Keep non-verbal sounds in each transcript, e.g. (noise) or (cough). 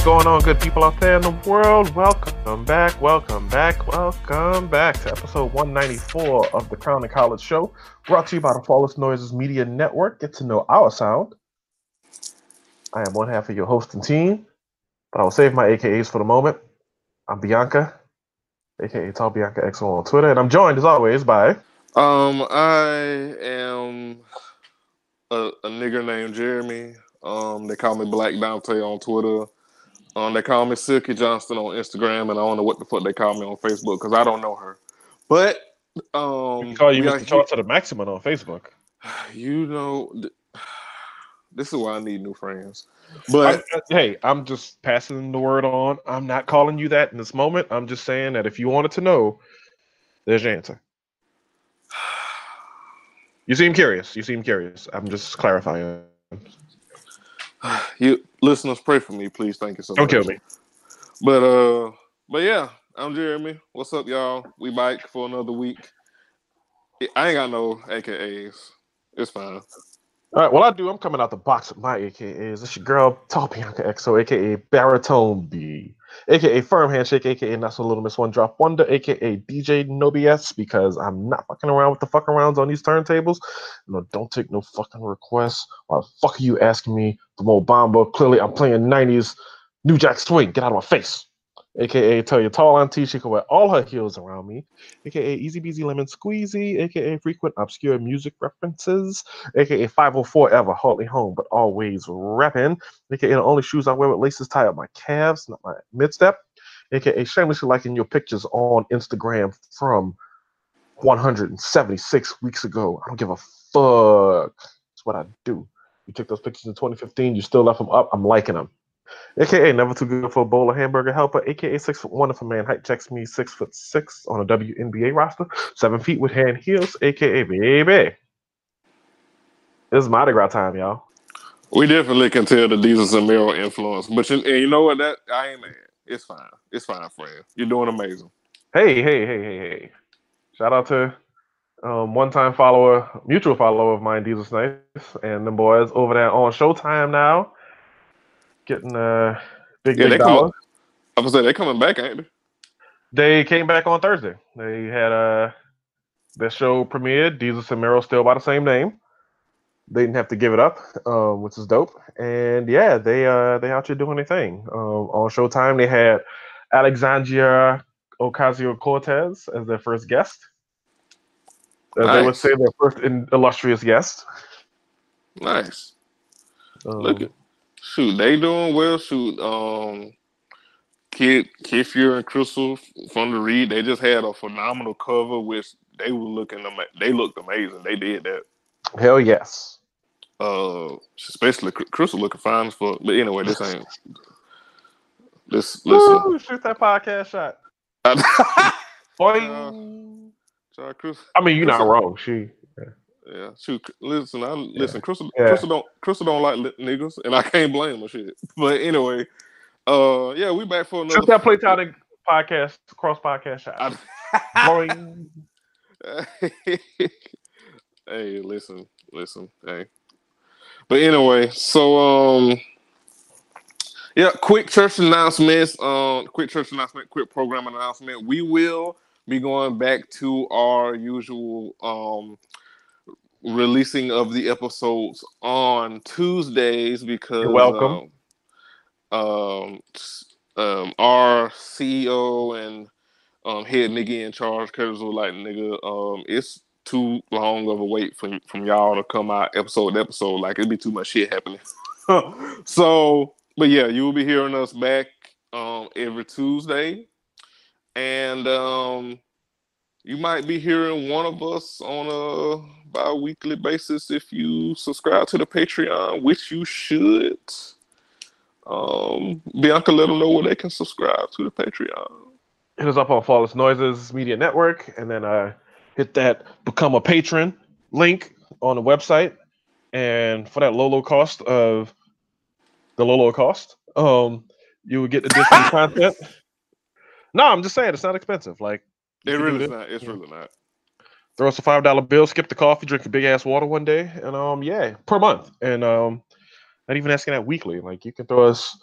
What's going on, good people out there in the world? Welcome back, welcome back, welcome back to episode 194 of the Crown and College Show, brought to you by the Flawless Noises Media Network. Get to know our sound. I am one half of your hosting team, but I will save my AKAs for the moment. I'm Bianca, aka Tall Bianca XO on Twitter, and I'm joined as always by. Um, I am a, a nigger named Jeremy. Um, they call me Black Dante on Twitter. Um, they call me Silky Johnston on Instagram, and I don't know what the fuck they call me on Facebook because I don't know her. But um, We call you Mr. Charles to the Maximum on Facebook. (sighs) you know, th- (sighs) this is why I need new friends. I- But I- hey, I'm just passing the word on. I'm not calling you that in this moment. I'm just saying that if you wanted to know, there's your answer. (sighs) You seem curious. You seem curious. I'm just clarifying. (sighs) you listeners, pray for me, please. Thank you so Don't much. kill me. But uh, but yeah, I'm Jeremy. What's up, y'all? We back for another week. I ain't got no AKAs. It's fine. All right. Well, I do. I'm coming out the box with my AKAs. It's your girl, Tall Bianca XO, aka Baritone B, aka Firm Handshake, aka Not So Little Miss One Drop Wonder, aka DJ No BS, because I'm not fucking around with the fucking rounds on these turntables. No, don't take no fucking requests. Why the fuck are you asking me for more? Clearly, I'm playing 90s New Jack Swing. Get out of my face. AKA tell your tall auntie she can wear all her heels around me. AKA Easy Beasy Lemon Squeezy. AKA frequent obscure music references aka 504 ever, hardly home, but always repping, aka the only shoes I wear with laces tie up my calves, not my midstep, aka shamelessly liking your pictures on Instagram from 176 weeks ago. I don't give a fuck. That's what I do. You took those pictures in 2015, you still left them up. I'm liking them. AKA never too good for a bowl of hamburger helper. AKA six foot one if a man height checks me six foot six on a WNBA roster. Seven feet with hand heels. AKA baby. Is Mardi Gras time, y'all. We definitely can tell the Desus and Mero influence. But you, you know what? That I ain't mad. It's fine. It's fine, friend. You're doing amazing. Hey, hey, hey, hey, hey. Shout out to um, one time follower, mutual follower of mine, Diesel Snipes, and them boys over there on Showtime now. Getting uh big, Yeah, big dollars. I was say they coming back, ain't they? They came back on Thursday. They had uh their show premiered, Desus and Mero still by the same name. They didn't have to give it up, um, which is dope. And yeah, they uh they out here doing their thing. Um, on Showtime, they had Alexandria Ocasio Cortez as their first guest. As they would say, their first in- illustrious guest. Nice. Um, Look at shoot, they doing well. Shoot, um, Kid Kid Fury and Crissle from the read, they just had a phenomenal cover, which they were looking ama- they looked amazing. They did that. hell yes. Uh, especially Crissle looking fine as fuck. But anyway, this ain't. (laughs) This listen. Woo, shoot that podcast shot. I, Boing. Sorry, Crissle. I mean, you're not wrong. She Yeah, shoot. Listen, I listen. Crissle, Yeah. Crissle don't, Crissle don't like li- niggas, and I can't blame her shit. But anyway, uh, yeah, we back for another. shoot that Playtonic podcast, cross podcast shot. I- (laughs) Boing. (laughs) hey, listen, listen, hey. But anyway, so um, yeah, quick church announcements. Um, quick church announcement, quick program announcement. We will be going back to our usual um releasing of the episodes on Tuesdays because You're welcome. Um, um, um, our CEO and um, head nigga in charge, Curtis was like, nigga, um, it's too long of a wait from from y'all to come out episode to episode. Like it'd be too much shit happening. (laughs) so, but yeah, you will be hearing us back um every Tuesday, and um, you might be hearing one of us on a bi-weekly basis if you subscribe to the Patreon, which you should. Um, Bianca, let them know where they can subscribe to the Patreon. hit us up on Flawless Noises Media Network, and then uh, hit that become a patron link on the website, and for that low low cost of the low low cost, um, you would get additional (laughs) content. No, I'm just saying it's not expensive. Like It you can do really is not. It's Yeah. really not. Throw us a five dollar bill, skip the coffee, drink a big ass water one day, and um yeah, per month. And um not even asking that weekly. Like you can throw us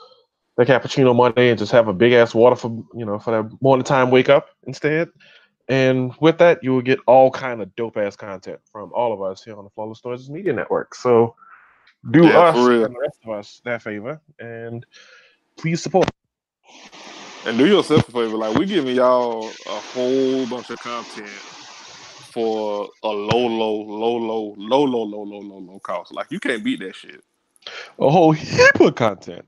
the cappuccino Monday and just have a big ass water for you know for that morning time wake up instead. And with that, you will get all kind of dope ass content from all of us here on the Flawless Noises Media Network. So do Yeah, us and the rest of us that favor and please support. And do yourself a favor. Like we giving y'all a whole bunch of content for a low, low, low, low, low, low, low, low, low, low cost. Like you can't beat that shit. A whole heap of content.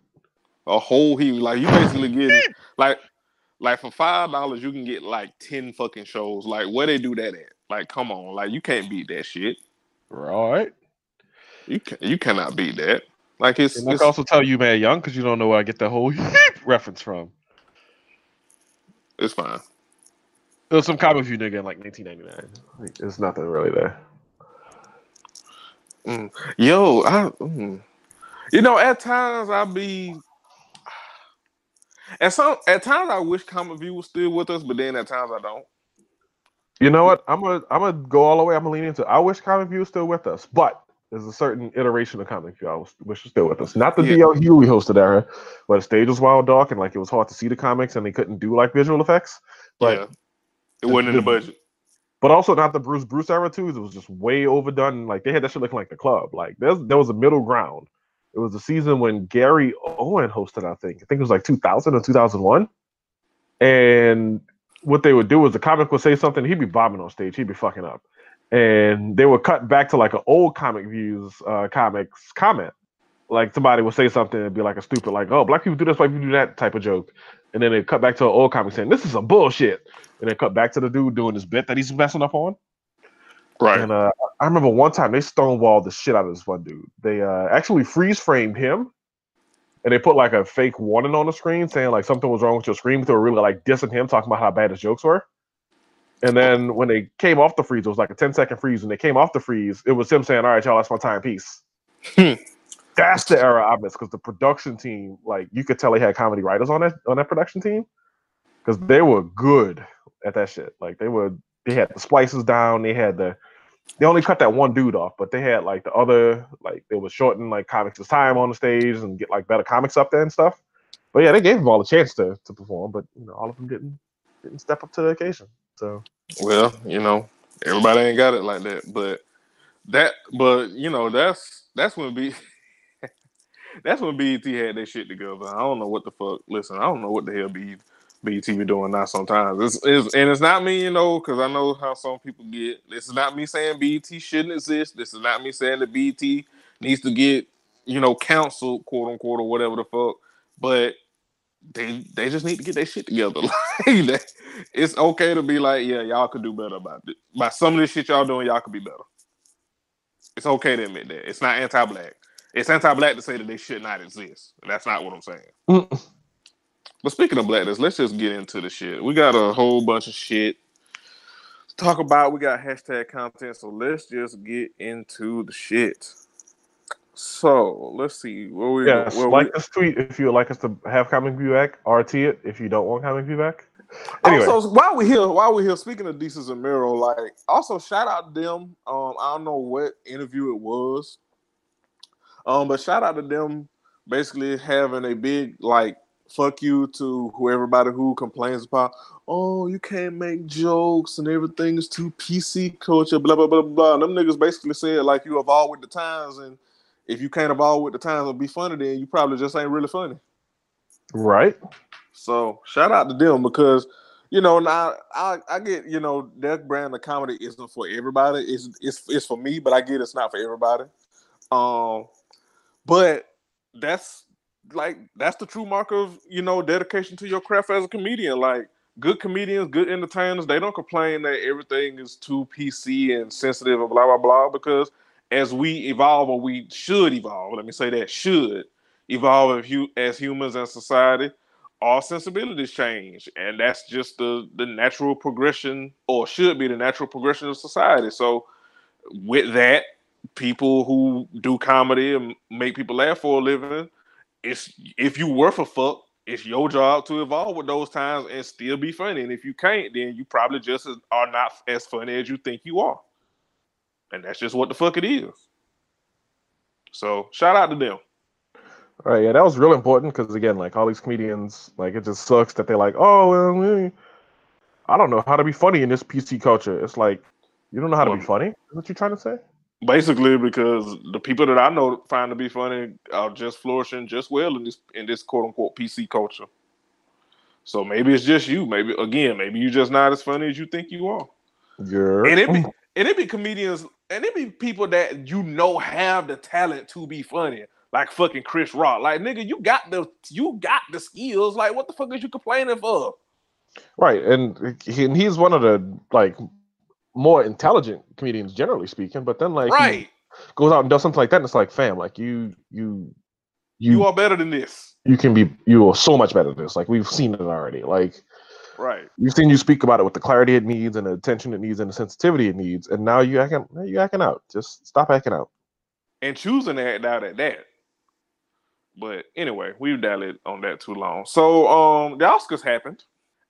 A whole heap. Like you basically get like like for five dollars you can get like ten fucking shows. Like where they do that at? Like come on, like you can't beat that shit. Right. You can you cannot beat that. Like it's, And I can also tell you, man, young, because you don't know where I get the whole (laughs) heap reference from. it's fine. It was some comic view nigga in like 1999. There's nothing really there. Yo, I mm. you know at times I be at some at times I wish Comic View was still with us, but then at times I don't. You know what? I'm gonna I'm gonna go all the way. I'm gonna lean into. I wish Comic View was still with us, but there's a certain iteration of Comic View I was, wish was still with us. Not the Yeah. DL Hughley hosted era, but the stage was wild dark and like it was hard to see the comics and they couldn't do like visual effects. But yeah. It wasn't in the budget. but also not the Bruce Bruce era too. It was just way overdone. Like they had that shit looking like the club. Like there's there was a middle ground. It was a season when Gary Owen hosted. I think I think it was like 2000 or 2001. And what they would do is the comic would say something. He'd be bombing on stage. He'd be fucking up. And they would cut back to like an old comic views uh, comics comment. Like somebody would say something and be like a stupid like, oh, black people do this, white people do that type of joke. And then they cut back to an old comic saying, this is some bullshit. And they cut back to the dude doing this bit that he's messing up on. Right. And uh, I remember one time they stonewalled the shit out of this one dude. They uh, actually freeze framed him, and they put like a fake warning on the screen saying like something was wrong with your screen. They were really like dissing him, talking about how bad his jokes were. And then when they came off the freeze, it was like a 10 second freeze. When they came off the freeze, it was him saying, "All right, y'all, that's my time. Peace." That's the era I miss because the production team, like you could tell, they had comedy writers on that on that production team because they were good at that shit. Like they were, they had the splices down. They had the, they only cut that one dude off, but they had like the other, like they would shorten like comics' time on the stage and get like better comics up there and stuff. But yeah, they gave them all a chance to to perform, but you know, all of them didn't didn't step up to the occasion. So Well, you know, everybody ain't got it like that, but that, but you know, that's that's when B, (laughs) that's when BET had their shit together. I don't know what the fuck. Listen, I don't know what the hell B, BET be doing now. Sometimes it's, it's and it's not me, you know, because I know how some people get. This is not me saying BET shouldn't exist. This is not me saying that BET needs to get, you know, counseled, quote unquote, or whatever the fuck. But they they just need to get their shit together. (laughs) Like it's okay to be like, yeah, y'all could do better about it. By some of this shit y'all doing, y'all could be better. It's okay to admit that. It's not anti-black. It's anti-black to say that they should not exist. That's not what I'm saying. Mm. But speaking of blackness, let's just get into the shit. We got a whole bunch of shit to talk about. We got hashtag content, so let's just get into the shit. So let's see where we yes, where like we, this tweet if you would like us to have comic view back. RT it if you don't want comic view back. Anyway, Also, while we here, while we here, speaking of Desus and Mero, like also shout out to them. Um, I don't know what interview it was, um, but shout out to them basically having a big like fuck you to who everybody who complains about. Oh, you can't make jokes and everything is too PC culture, blah blah blah blah. And them niggas basically said like you evolve with the times, and if you can't evolve with the times and be funny, then you probably just ain't really funny. right? So shout out to them because you know now I, I get you know their brand of comedy isn't for everybody. It's it's it's for me, but I get it's not for everybody. Um, but that's like that's the true mark of you know dedication to your craft as a comedian. Like good comedians, good entertainers, they don't complain that everything is too PC and sensitive and blah blah blah because as we evolve or we should evolve, let me say that should evolve as, hu- as humans and society all sensibilities change and that's just the the natural progression or should be the natural progression of society so with that people who do comedy and make people laugh for a living, it's if you worth a fuck, it's your job to evolve with those times and still be funny. And if you can't, then you probably just are not as funny as you think you are. And that's just what the fuck it is. So shout out to them. All right, yeah, that was real important because again, like all these comedians, like it just sucks that they're like, oh, well, I don't know how to be funny in this PC culture. It's like you don't know how to be funny. Is what you're trying to say? Basically, because the people that I know find to be funny are just flourishing just well in this in this quote unquote PC culture. So maybe it's just you. Maybe again, maybe you're just not as funny as you think you are. Yeah. And it be and it be comedians and it be people that you know have the talent to be funny, like fucking Chris Rock. Like nigga, you got the you got the skills. Like what the fuck is you complaining for? Right, and he, and he's one of the like more intelligent comedians generally speaking. But then like right goes out and does something like that, and it's like, fam, like you you you, you are better than this. You can be you are so much better than this. Like we've seen it already. Like Right. We've seen you speak about it with the clarity it needs and the attention it needs and the sensitivity it needs, and now you acting you acting out. Just stop acting out. And choosing to act out at that. But anyway, we've dallied on that too long. So um the Oscars happened.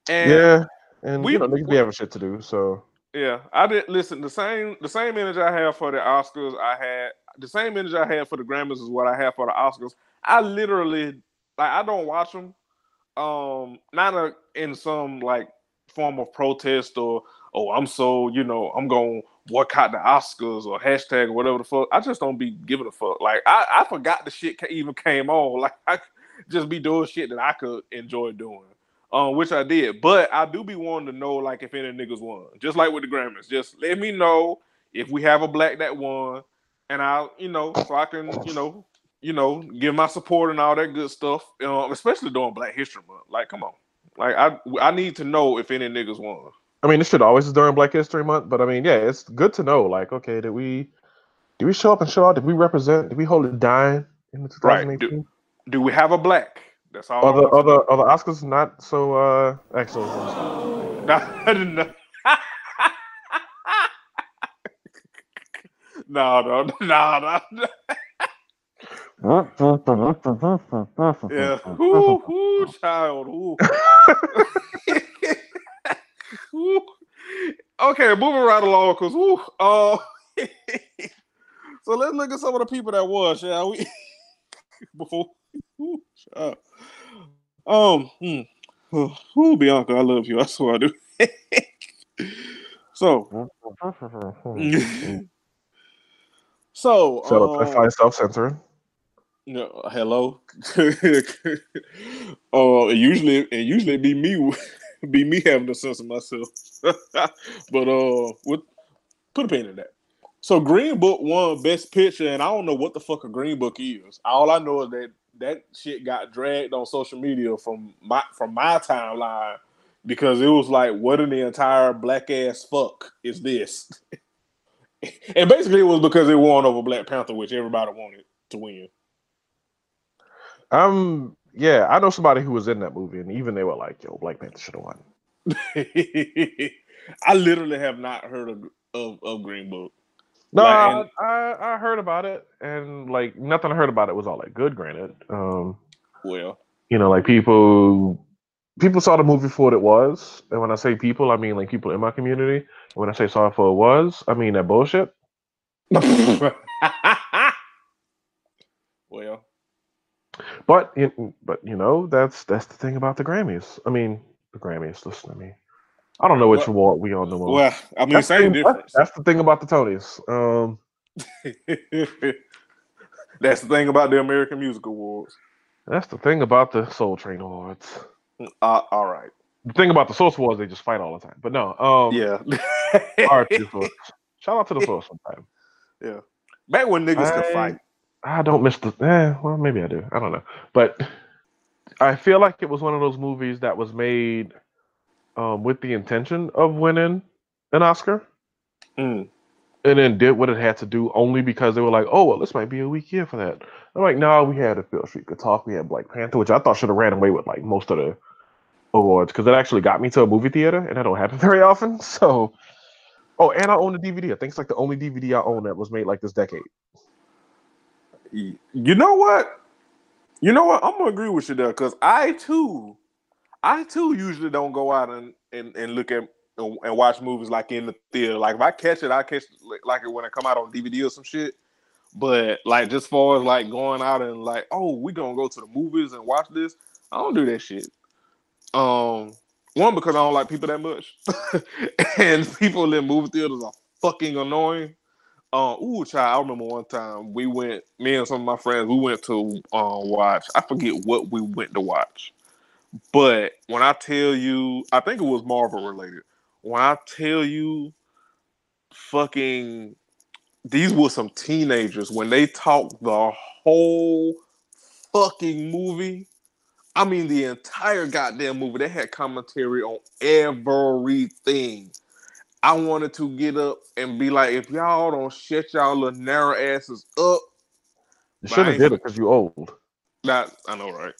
And yeah, and we, you know niggas be having shit to do. So yeah, I did listen. The same the same energy I have for the Oscars, I had the same energy I had for the Grammys is what I have for the Oscars. I literally like I don't watch them um not a, in some like form of protest or oh I'm so you know I'm gonna boycott the Oscars or hashtag or whatever the fuck. I just don't be giving a fuck. Like I, I forgot the shit even came on. (laughs) Like I just be doing shit that I could enjoy doing. Um, which I did, but I do be wanting to know like if any niggas won, just like with the Grammys. Just let me know if we have a black that won, and I'll you know so I can you know you know, give my support and all that good stuff, uh, especially during Black History Month. Like, come on, like I I need to know if any niggas won. I mean, this should always is during Black History Month, but I mean, yeah, it's good to know. Like, okay, did we did we show up and show out? Did we represent? Did we hold it down in the 2018? Right. Do, do we have a black? That's all. Are the, are the, are the Oscars not so uh excellent? (laughs) no, no. no, (laughs) no, no, no yeah. Ooh, ooh, child. Ooh. (laughs) ooh. Okay, moving right along, cause ooh, uh, so let's look at some of the people that was, shall we? Before, ooh, um, hmm. oh, ooh, Bianca, I love you. I swear I do. (laughs) (laughs) so, so, so um, I self censoring. No, hello. (laughs) uh, it usually, and usually be me, be me having to censor myself. but uh, with, put a pin in that. So Green Book won Best Picture, and I don't know what the fuck a Green Book is. All I know is that that shit got dragged on social media from my from my timeline because it was like, what in the entire black ass fuck is this? (laughs) and basically, it was because it won over Black Panther, which everybody wanted to win. Um, yeah, I know somebody who was in that movie, and even they were like, "Yo, Black Panther should have won." (laughs) I literally have not heard of of, of Green Book. No, like, and, I, I heard about it, and like nothing I heard about it was all like good. Granted, um, well, you know, like people people saw the movie for what it was, and when I say people, I mean like people in my community. And when I say saw it for what it was, I mean that bullshit. (laughs) well, but but you know that's that's the thing about the Grammys. I mean the Grammys. Listen to me. I don't know which well, award we all know. Well, I mean, that's same thing, difference. That's the thing about the Tonys. Um, (laughs) that's the thing about the American Music Awards. That's the thing about the Soul Train Awards. Uh, all right. The thing about the Source Awards, they just fight all the time. But no, um, yeah. all right, (laughs) Shout out to the Source sometime. Yeah. Back when niggas I, could fight. I don't miss the. Eh, well, maybe I do. I don't know, but I feel like it was one of those movies that was made um, with the intention of winning an Oscar, mm. and then did what it had to do only because they were like, "Oh, well, this might be a weak year for that." I'm like, "No, we had a Beale Street Could Talk, we had Black Panther, which I thought should have ran away with like most of the awards because it actually got me to a movie theater, and that don't happen (laughs) very often. So, Oh, and I own the DVD. I think it's like the only DVD I own that was made like this decade. You know what? You know what? I'm gonna agree with you there because I too, I too usually don't go out and and, and look at and, and watch movies like in the theater. Like if I catch it, I catch like it when it come out on DVD or some shit. But like just far as like going out and like, oh, we gonna go to the movies and watch this. I don't do that shit. Um, one because I don't like people that much, (laughs) and people in movie theaters are fucking annoying. Uh, ooh, child, I remember one time we went, me and some of my friends, we went to uh, watch. I forget what we went to watch, but when I tell you, I think it was Marvel related. When I tell you, fucking, these were some teenagers when they talked the whole fucking movie. I mean, the entire goddamn movie. They had commentary on everything. I wanted to get up and be like, if y'all don't shut y'all little narrow asses up, You should have did it because you old. that I know, right?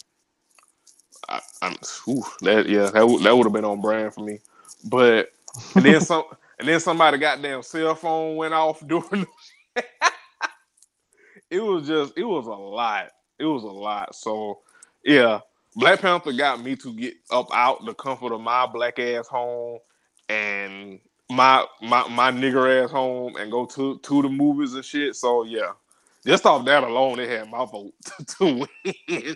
I, I'm whew, that yeah, that would that would have been on brand for me. But and then some, (laughs) and then somebody goddamn cell phone went off (laughs) during. The, it was just, it was a lot. It was a lot. So yeah, Black Panther got me to get up out the comfort of my black ass home and my my my nigger ass home and go to to the movies and shit. So yeah, just off that alone, they had my vote (laughs) to win.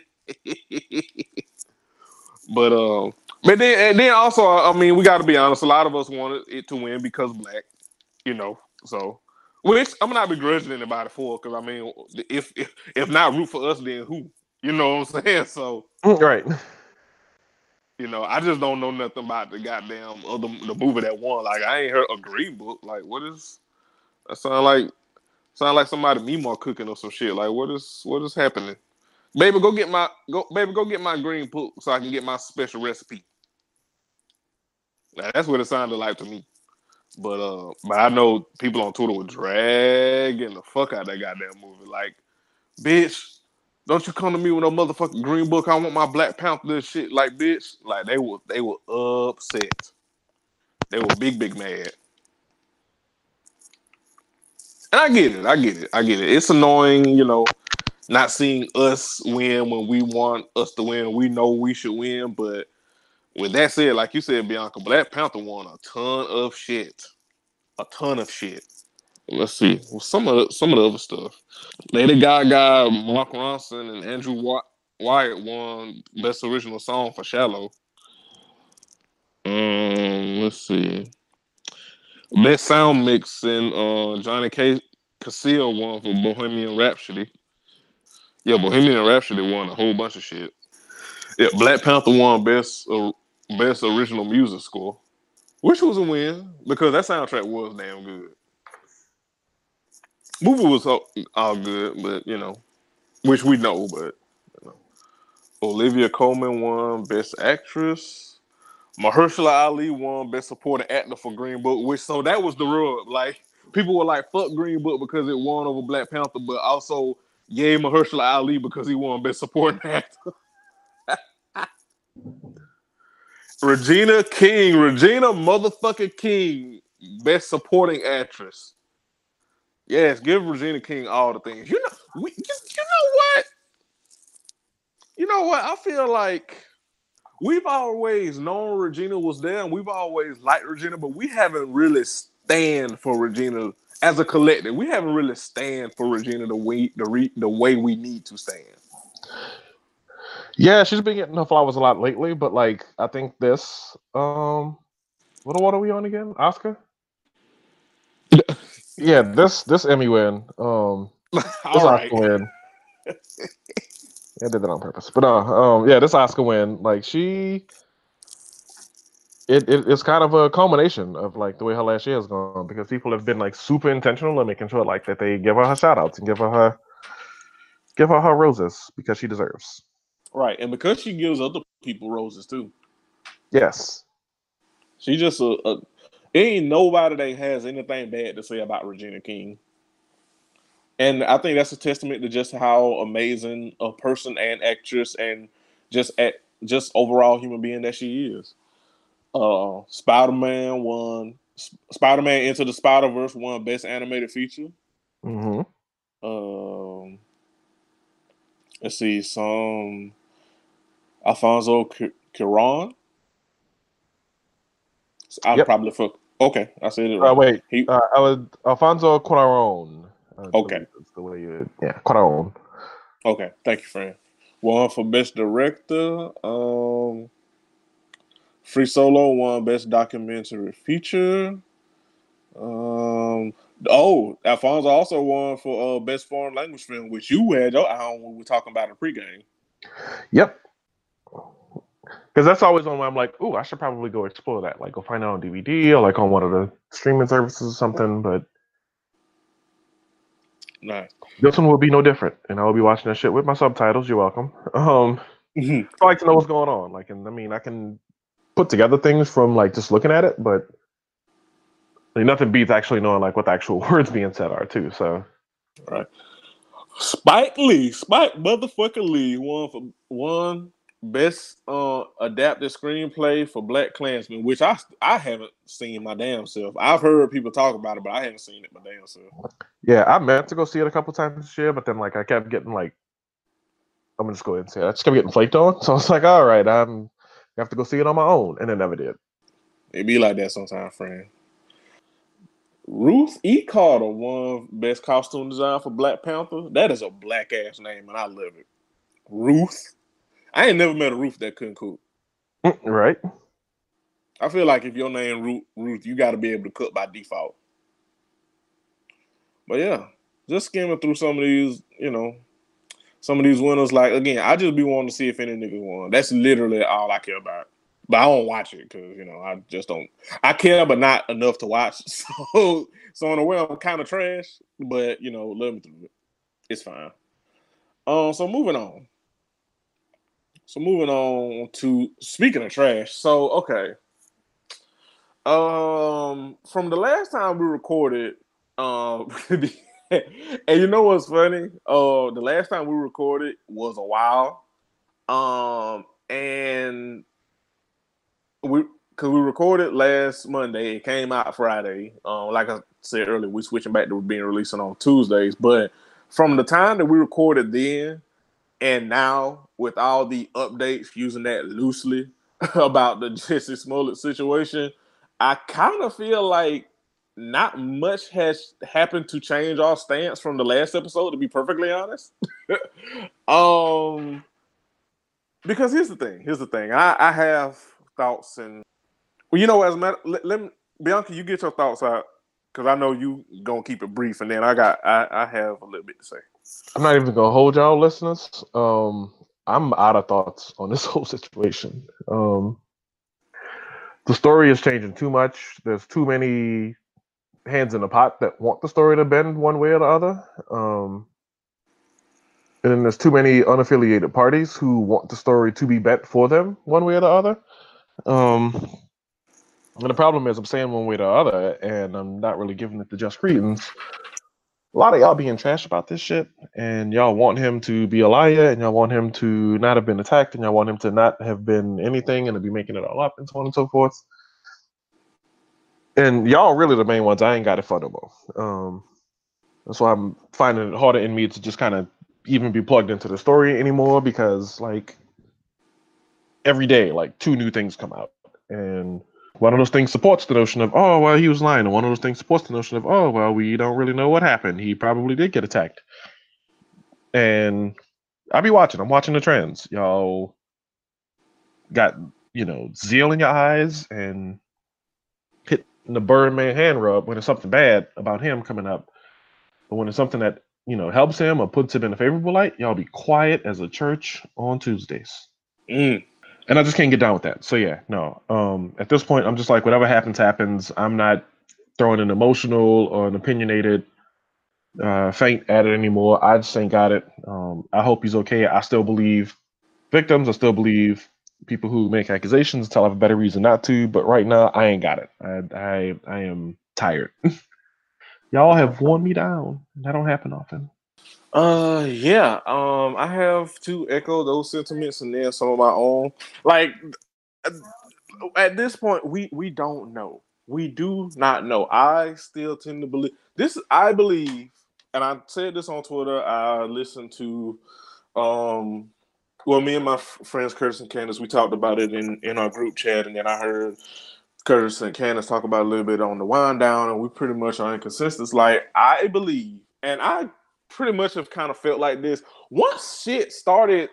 But um, but then and then also, I mean, we got to be honest. A lot of us wanted it to win because black, you know. So which I'm not begrudging anybody for, because I mean, if if if not root for us, then who? You know what I'm (laughs) saying? So Right. you know, I just don't know nothing about the goddamn other the movie that won. Like I ain't heard a Green Book. Like what is that sound like? Sound like somebody Mimo cooking or some shit. Like what is what is happening? Baby, go get my go. Baby, go get my green book so I can get my special recipe. Now, that's what it sounded like to me. But uh, but I know people on Twitter were dragging the fuck out that goddamn movie. Like, bitch, don't you come to me with no motherfucking green book. I want my Black Panther shit. Like, bitch, like they were they were upset. They were big big mad. And I get it. I get it. I get it. It's annoying, you know, not seeing us win when we want us to win. We know we should win, but with that said, like you said, Bianca, Black Panther won a ton of shit, a ton of shit. Let's see well, some of the, some of the other stuff. Lady Gaga, Mark Ronson, and Andrew Wy- Wyatt won Best Original Song for "Shallow." Um, let's see. Best Sound Mix and uh, Johnny K. Cassell won for Bohemian Rhapsody. Yeah, Bohemian Rhapsody won a whole bunch of shit. Yeah, Black Panther won best uh, best original music score, which was a win because that soundtrack was damn good. Movie was all, all good, but you know, which we know, but you know. Olivia Colman won best actress. Mahershala Ali won best supporting actor for Green Book, which so that was the rub. Like people were like, "Fuck Green Book" because it won over Black Panther, but also yay Mahershala Ali because he won best supporting (laughs) actor. Regina King, Regina motherfucking King, best supporting actress. Yes, give Regina King all the things. You know, we, you, you know what? You know what? I feel like we've always known Regina was there, and we've always liked Regina, but we haven't really stand for Regina as a collective. We haven't really stand for Regina the way the re, the way we need to stand. Yeah, she's been getting her flowers a lot lately, but like I think this um what what are we on again? Oscar? (laughs) yeah, this this Emmy win. Um (laughs) this right. Oscar win. (laughs) yeah, I did that on purpose. But uh um yeah, this Oscar win, like she it, it it's kind of a culmination of like the way her last year has gone because people have been like super intentional in making sure like that they give her her shout outs and give her her give her her roses because she deserves. Right, and because she gives other people roses too. Yes. She just a, a ain't nobody that has anything bad to say about Regina King. And I think that's a testament to just how amazing a person and actress and just at just overall human being that she is. Uh Spider-Man won Spider Man Into the Spider Verse won Best Animated Feature. hmm Um, let's see, some Alfonso Cu- Cuarón. I Yep. probably fuck. Okay, I said it. Uh, Right. wait, He- uh, I was Alfonso Cuarón. I Okay. That's the way you. Yeah, Cuarón. Okay, thank you, friend. One for best director. Um, Free Solo won best documentary feature. Um, oh, Alfonso also won for uh, best foreign language film, which you had your eye on when we were talking about in pregame. Yep. Because that's always one where I'm like, ooh, I should probably go explore that. Like, go find it on DVD or like on one of the streaming services or something. But Nice. this one will be no different, and I will be watching that shit with my subtitles. You're welcome. Um, Mhm. I like to know what's going on. Like, and I mean, I can put together things from like just looking at it, but like, nothing beats actually knowing like what the actual (laughs) words being said are too. So Spike Lee, Spike motherfucker Lee won for one best uh adapted screenplay for Black Klansman, which I I haven't seen my damn self. I've heard people talk about it, but I haven't seen it my damn self. yeah, I meant to go see it a couple times this year, but then like I kept getting like, I'm gonna just go ahead and say it. I just kept getting flaked on. (laughs) So I was like, all right, I'm I have to go see it on my own, and it never did. It be like that sometimes, friend. Ruth E. Carter won Best Costume Design for Black Panther. That is a black ass name, and I love it. Ruth. I ain't never met a Ruth that couldn't cook. Mm, Right? I feel like if your name Ruth, Ruth, you got to be able to cook by default. But yeah, just skimming through some of these, you know, some of these winners. Like again, I just be wanting to see if any niggas won. That's literally all I care about. But I don't watch it because you know I just don't. I care, but not enough to watch. (laughs) So, so in a way, I'm kind of trash. But you know, let me through it. It's fine. Um. So moving on. So moving on to speaking of trash. So okay. Um, from the last time we recorded, um, (laughs) (laughs) and you know what's funny? Uh, the last time we recorded was a while. Um, and we because we recorded last Monday, it came out Friday. Um, like I said earlier, we're switching back to being releasing on Tuesdays. But from the time that we recorded then and now, with all the updates, using that loosely (laughs) about the Jussie Smollett situation, I kind of feel like not much has happened to change our stance from the last episode. To be perfectly honest, (laughs) um, because here's the thing. Here's the thing. I, I have thoughts and well, you know, as a matter, let, let me, Bianca, you get your thoughts out because I know you gonna keep it brief, and then I got I, I have a little bit to say. I'm not even gonna hold y'all listeners. Um, I'm out of thoughts on this (laughs) whole situation. Um, the story is changing too much. There's too many hands in the pot that want the story to bend one way or the other. Um, and then there's too many unaffiliated parties who want the story to be bent for them one way or the other. Um, and the problem is, I'm saying one way or the other, and I'm not really giving it the just credence. A lot of y'all being trash about this shit, and y'all want him to be a liar, and y'all want him to not have been attacked, and y'all want him to not have been anything, and to be making it all up, and so on and so forth. And y'all really the main ones. I ain't got it for. Um, that's why I'm finding it harder in me to just kind of even be plugged into the story anymore because like every day, like two new things come out, and one of those things supports the notion of oh well he was lying, and one of those things supports the notion of oh well we don't really know what happened. He probably did get attacked, and I be watching. I'm watching the trends. Y'all got you know zeal in your eyes and the Birdman hand rub when it's something bad about him coming up, but when it's something that you know helps him or puts him in a favorable light, y'all be quiet as a church on Tuesdays. Mm. And I just can't get down with that. So yeah, no. Um, at this point, I'm just like whatever happens, happens. I'm not throwing an emotional or an opinionated uh, faint at it anymore. I just ain't got it. Um, I hope he's okay. I still believe victims. I still believe people who make accusations until I have a better reason not to. But right now, I ain't got it. I I, I am tired. (laughs) Y'all have worn me down. That don't happen often. Uh, yeah. Um, I have to echo those sentiments and then some of my own. Like, at this point, we we don't know. we do not know. I still tend to believe this. I believe, and I said this on Twitter. I listened to, um, well, me and my f- friends Curtis and Candace, we talked about it in in our group chat, and then I heard Curtis and Candace talk about a little bit on the wind down, and we pretty much are in consensus. Like I believe, and I pretty much have kind of felt like this once shit started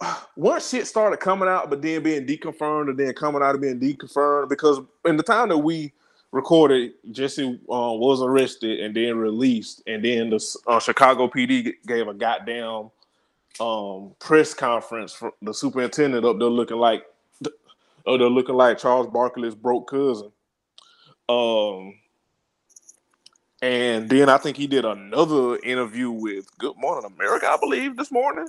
(sighs) once shit started coming out, but then being deconfirmed and then coming out of being deconfirmed, because in the time that we recorded, Jussie uh, was arrested and then released, and then the uh, Chicago PD gave a goddamn um, press conference for the superintendent up there looking like, oh, they're looking like Charles Barkley's broke cousin. Um, and then I think he did another interview with Good Morning America, I believe, this morning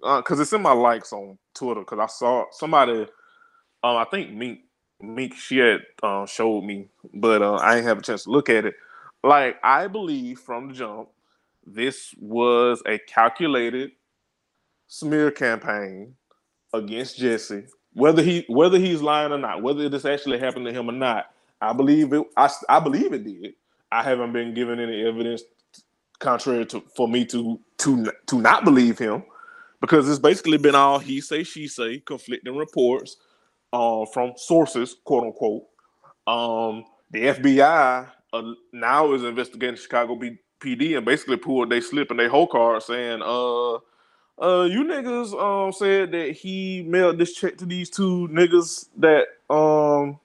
because uh, it's in my likes on Twitter. Because I saw somebody, um, I think Meek, Meek, she had uh, showed me, but uh, I didn't have a chance to look at it. Like I believe from the jump, this was a calculated smear campaign against Jussie. Whether he whether he's lying or not, whether this actually happened to him or not, I believe it. I, I believe it did. I haven't been given any evidence contrary to for me to to to not believe him because it's basically been all he say, she say, conflicting reports uh, from sources, quote unquote. Um, the FBI uh, now is investigating Chicago PD and basically pulled they slip and they whole card saying, uh, uh, you niggas um said that he mailed this check to these two niggas that um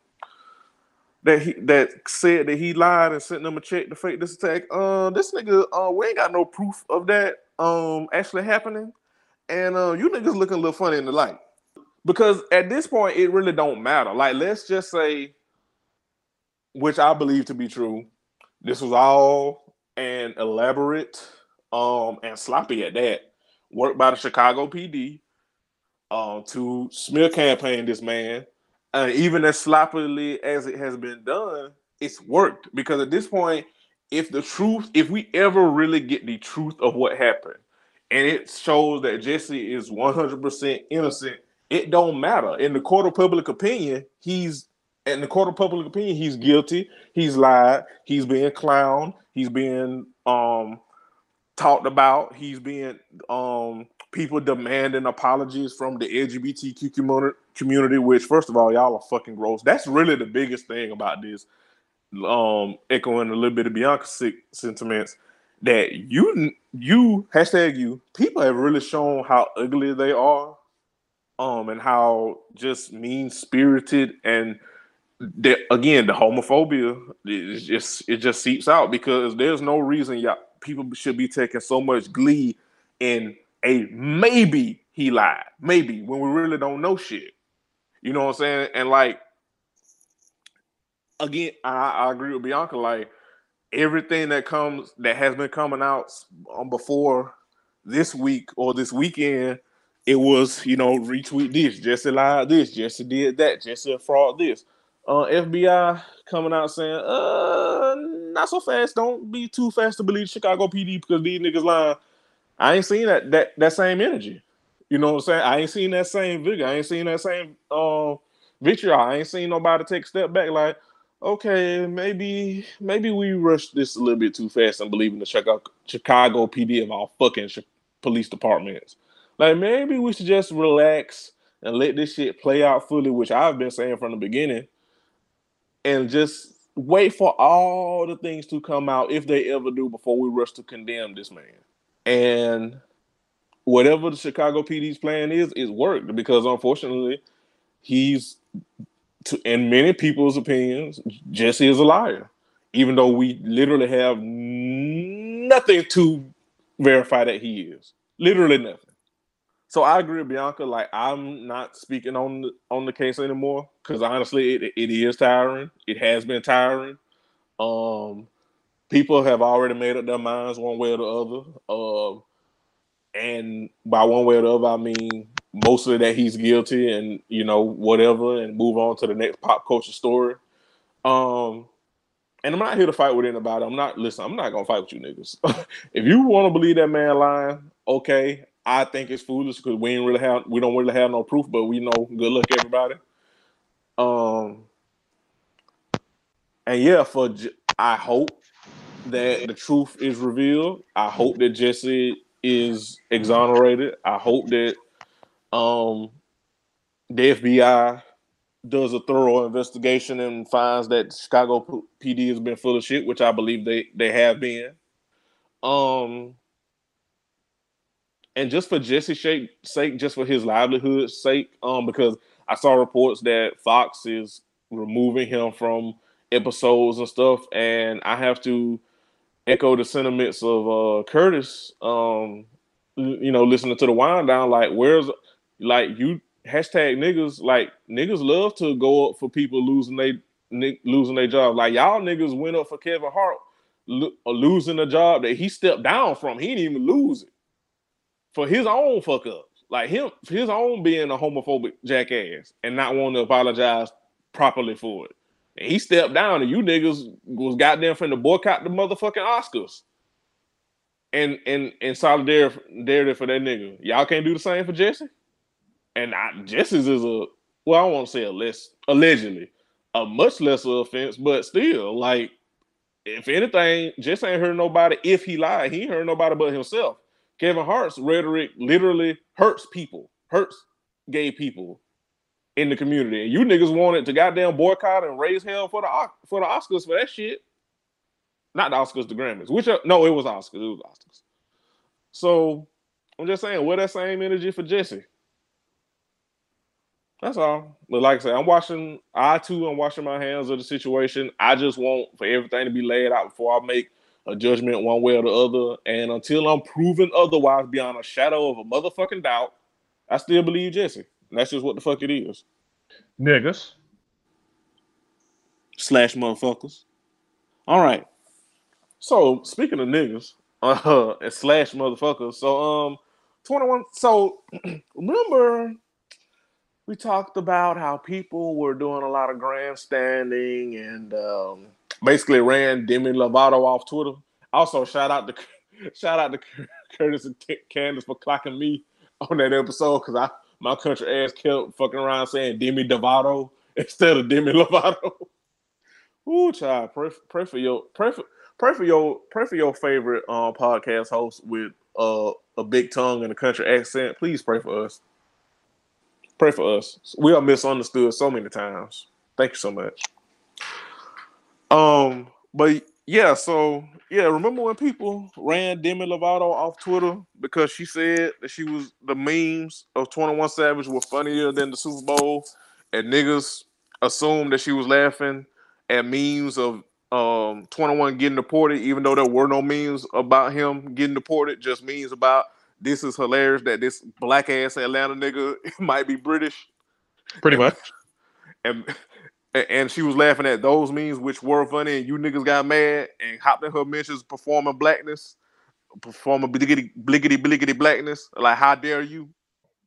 that he that said that he lied and sent them a check to fake this attack. Uh, this nigga, uh, we ain't got no proof of that um actually happening and uh, you niggas looking a little funny in the light because at this point it really don't matter. Like let's just say, which I believe to be true, this was all an elaborate um and sloppy at that work by the Chicago PD um to smear campaign this man. And even as sloppily as it has been done, it's worked because at this point, if the truth, if we ever really get the truth of what happened, and it shows that Jussie is 100% innocent, it don't matter. In the court of public opinion, he's in the court of public opinion, he's guilty. He's lied. He's being clowned. He's being um talked about. He's being um people demanding apologies from the LGBTQ community, which first of all, y'all are fucking gross. That's really the biggest thing about this. Um, echoing a little bit of Bianca's sentiments that you you hashtag you people have really shown how ugly they are um and how just mean spirited and that again the homophobia is just it just seeps out because there's no reason y'all people should be taking so much glee in a maybe he lied. Maybe when we really don't know shit. You know what i'm saying? And like again i, I agree with bianca. Like everything that comes that has been coming out um, before this week or this weekend, it was you know retweet this, Jussie lied this, Jussie did that, Jussie a fraud this. Uh, FBI coming out saying, uh, not so fast. Don't be too fast to believe Chicago PD because these niggas lying. I ain't seen that that that same energy. You know what I'm saying? I ain't seen that same vigor. I ain't seen that same uh, vitriol. I ain't seen nobody take a step back like, okay, maybe maybe we rushed this a little bit too fast and believing in the Chicago, Chicago PD of all fucking sh- police departments. Like maybe we should just relax and let this shit play out fully, which I've been saying from the beginning, and just wait for all the things to come out if they ever do before we rush to condemn this man. And whatever the Chicago PD's plan is, is worked because unfortunately he's to, in many people's opinions, Jussie is a liar, even though we literally have nothing to verify that he is. Literally nothing. So I agree with Bianca. Like I'm not speaking on the on the case anymore because honestly, it, it is tiring. It has been tiring. Um, people have already made up their minds one way or the other. Uh, and by one way or the other, I mean mostly that he's guilty and you know whatever and move on to the next pop culture story um and i'm not here to fight with anybody i'm not listen i'm not gonna fight with you niggas (laughs) if you want to believe that man lying okay i think it's foolish because we ain't really have we don't really have no proof but we know good luck everybody um and yeah, for I hope that the truth is revealed. I hope that Jussie is exonerated. I hope that um the FBI does a thorough investigation and finds that Chicago PD has been full of shit, which I believe they they have been. Um, and just for Jussie's sake, just for his livelihood's sake, um, because I saw reports that Fox is removing him from episodes and stuff, and I have to echo the sentiments of uh, Curtis. Um, you know, listening to the wind down, like where's like you hashtag niggas like niggas love to go up for people losing they losing their job. Like y'all niggas went up for Kevin Hart lo- losing a job that he stepped down from. He didn't even lose it for his own fuck ups. Like him, his own being a homophobic jackass and not wanting to apologize properly for it. And he stepped down, and you niggas was goddamn finna boycott the motherfucking Oscars. And and and solidarity for that nigga. Y'all can't do the same for Jussie and I, Jussie's is a well, I not say a less allegedly a much lesser offense, but still, like if anything, Jussie ain't hurt nobody. If he lied, he ain't hurt nobody but himself. Kevin Hart's rhetoric literally hurts people, hurts gay people in the community, and you niggas wanted to goddamn boycott and raise hell for the for the Oscars for that shit. Not the Oscars, the Grammys. Which are, no, it was Oscars. It was Oscars. So I'm just saying, where that same energy for Jussie? That's all. But like I said, I'm watching. I too am washing my hands of the situation. I just want for everything to be laid out before I make a judgment one way or the other. And until I'm proven otherwise beyond a shadow of a motherfucking doubt, I still believe Jussie. And that's just what the fuck it is. Niggas. Slash motherfuckers. All right. So speaking of niggas, uh, (laughs) and slash motherfuckers. So um, 21. So (clears throat) remember we talked about how people were doing a lot of grandstanding and um, basically ran Demi Lovato off Twitter. Also, shout out to (laughs) shout out to Curtis and Candace for clocking me on that episode because I my country ass kept fucking around saying Demi Lovato (laughs) instead of Demi Lovato. (laughs) Ooh, child, pray, pray for your pray for pray for your pray for your favorite um, podcast host with uh, a big tongue and a country accent. Please pray for us. Pray for us. We are misunderstood so many times. Thank you so much. Um, but yeah, so yeah, remember when people ran Demi Lovato off Twitter because she said that she was the memes of 21 Savage were funnier than the Super Bowl, and niggas assumed that she was laughing at memes of um 21 getting deported, even though there were no memes about him getting deported, just memes about this is hilarious that this black ass Atlanta nigga (laughs) might be British. Pretty much. And and she was laughing at those memes which were funny, and you niggas got mad and hopped in her mentions performing blackness, performing bliggity bliggity bliggity blackness. Like, how dare you?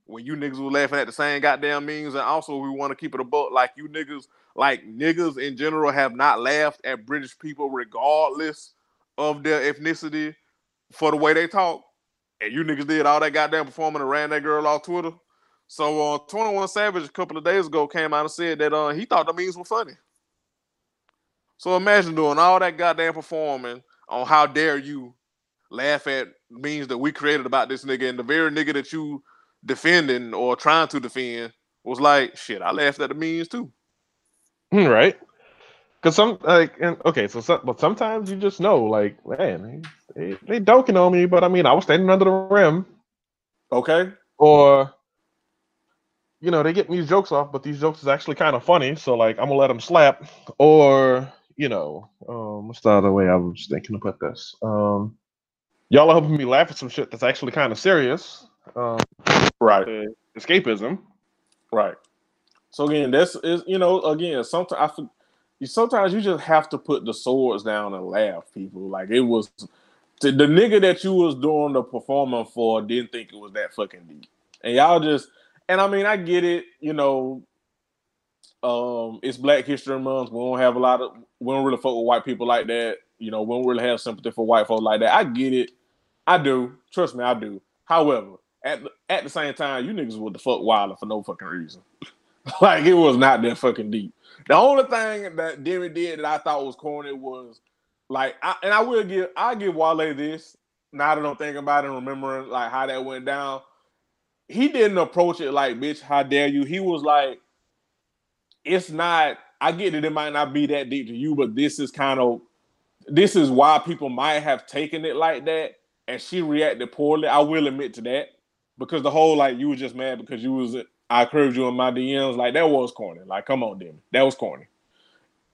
When you niggas were laughing at the same goddamn memes, and also we want to keep it a book like you niggas, like niggas in general have not laughed at British people regardless of their ethnicity for the way they talk and you niggas did all that goddamn performing and ran that girl off Twitter. So uh 21 Savage a couple of days ago came out and said that uh he thought the memes were funny. So imagine doing all that goddamn performing on how dare you laugh at memes that we created about this nigga and the very nigga that you defending or trying to defend was like, shit, I laughed at the memes too. Hmm, right. Cause some like and okay, so some, but sometimes you just know, like, man, they, they doking on me, but I mean, I was standing under the rim. Okay. Or, you know, they get these jokes off, but these jokes is actually kind of funny, so like, I'm gonna let them slap. Or, you know, um, what's the other way I was thinking to put this? Um, y'all are helping me laugh at some shit that's actually kind of serious. Um, right. Escapism. Right. So again, this is you know again sometimes I you sometimes you just have to put the swords down and laugh, people. Like it was the nigga that you was doing the performing for didn't think it was that fucking deep, and y'all just and I mean I get it, you know. Um, it's Black History Month. We don't have a lot of we don't really fuck with white people like that. You know, we don't really have sympathy for white folks like that. I get it. I do. Trust me, I do. However, at the, at the same time, you niggas would the fuck wilder for no fucking reason. (laughs) like it was not that fucking deep. The only thing that Demi did that I thought was corny was like, I, and I will give I give Wale this. Now that I'm thinking about it and remembering like how that went down, he didn't approach it like, "Bitch, how dare you?" He was like, "It's not." I get it, it might not be that deep to you, but this is kind of this is why people might have taken it like that, and she reacted poorly. I will admit to that because the whole like you were just mad because you was I curved you in my DMs like that was corny. Like, come on, Demi, that was corny.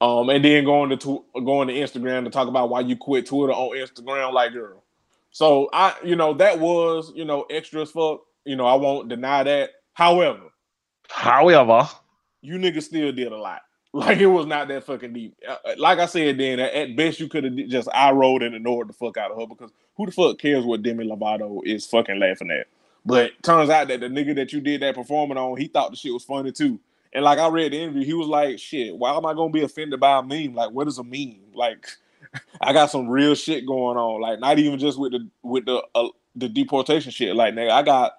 Um, and then going to tw- going to Instagram to talk about why you quit Twitter on Instagram, like girl. So I, you know, that was you know extra as fuck. You know, I won't deny that. However, However, you niggas still did a lot. (laughs) Like it was not that fucking deep. Uh, uh, Like I said, then at- at best you could have just I rolled and ignored the fuck out of her because who the fuck cares what Demi Lovato is fucking laughing at? But turns out that the nigga that you did that performing on, he thought the shit was funny too. And like I read the interview, he was like, "Shit, why am I gonna be offended by a meme? Like, what is a meme? Like, (laughs) I got some real shit going on. Like, not even just with the with the uh, the deportation shit. Like, nigga, I got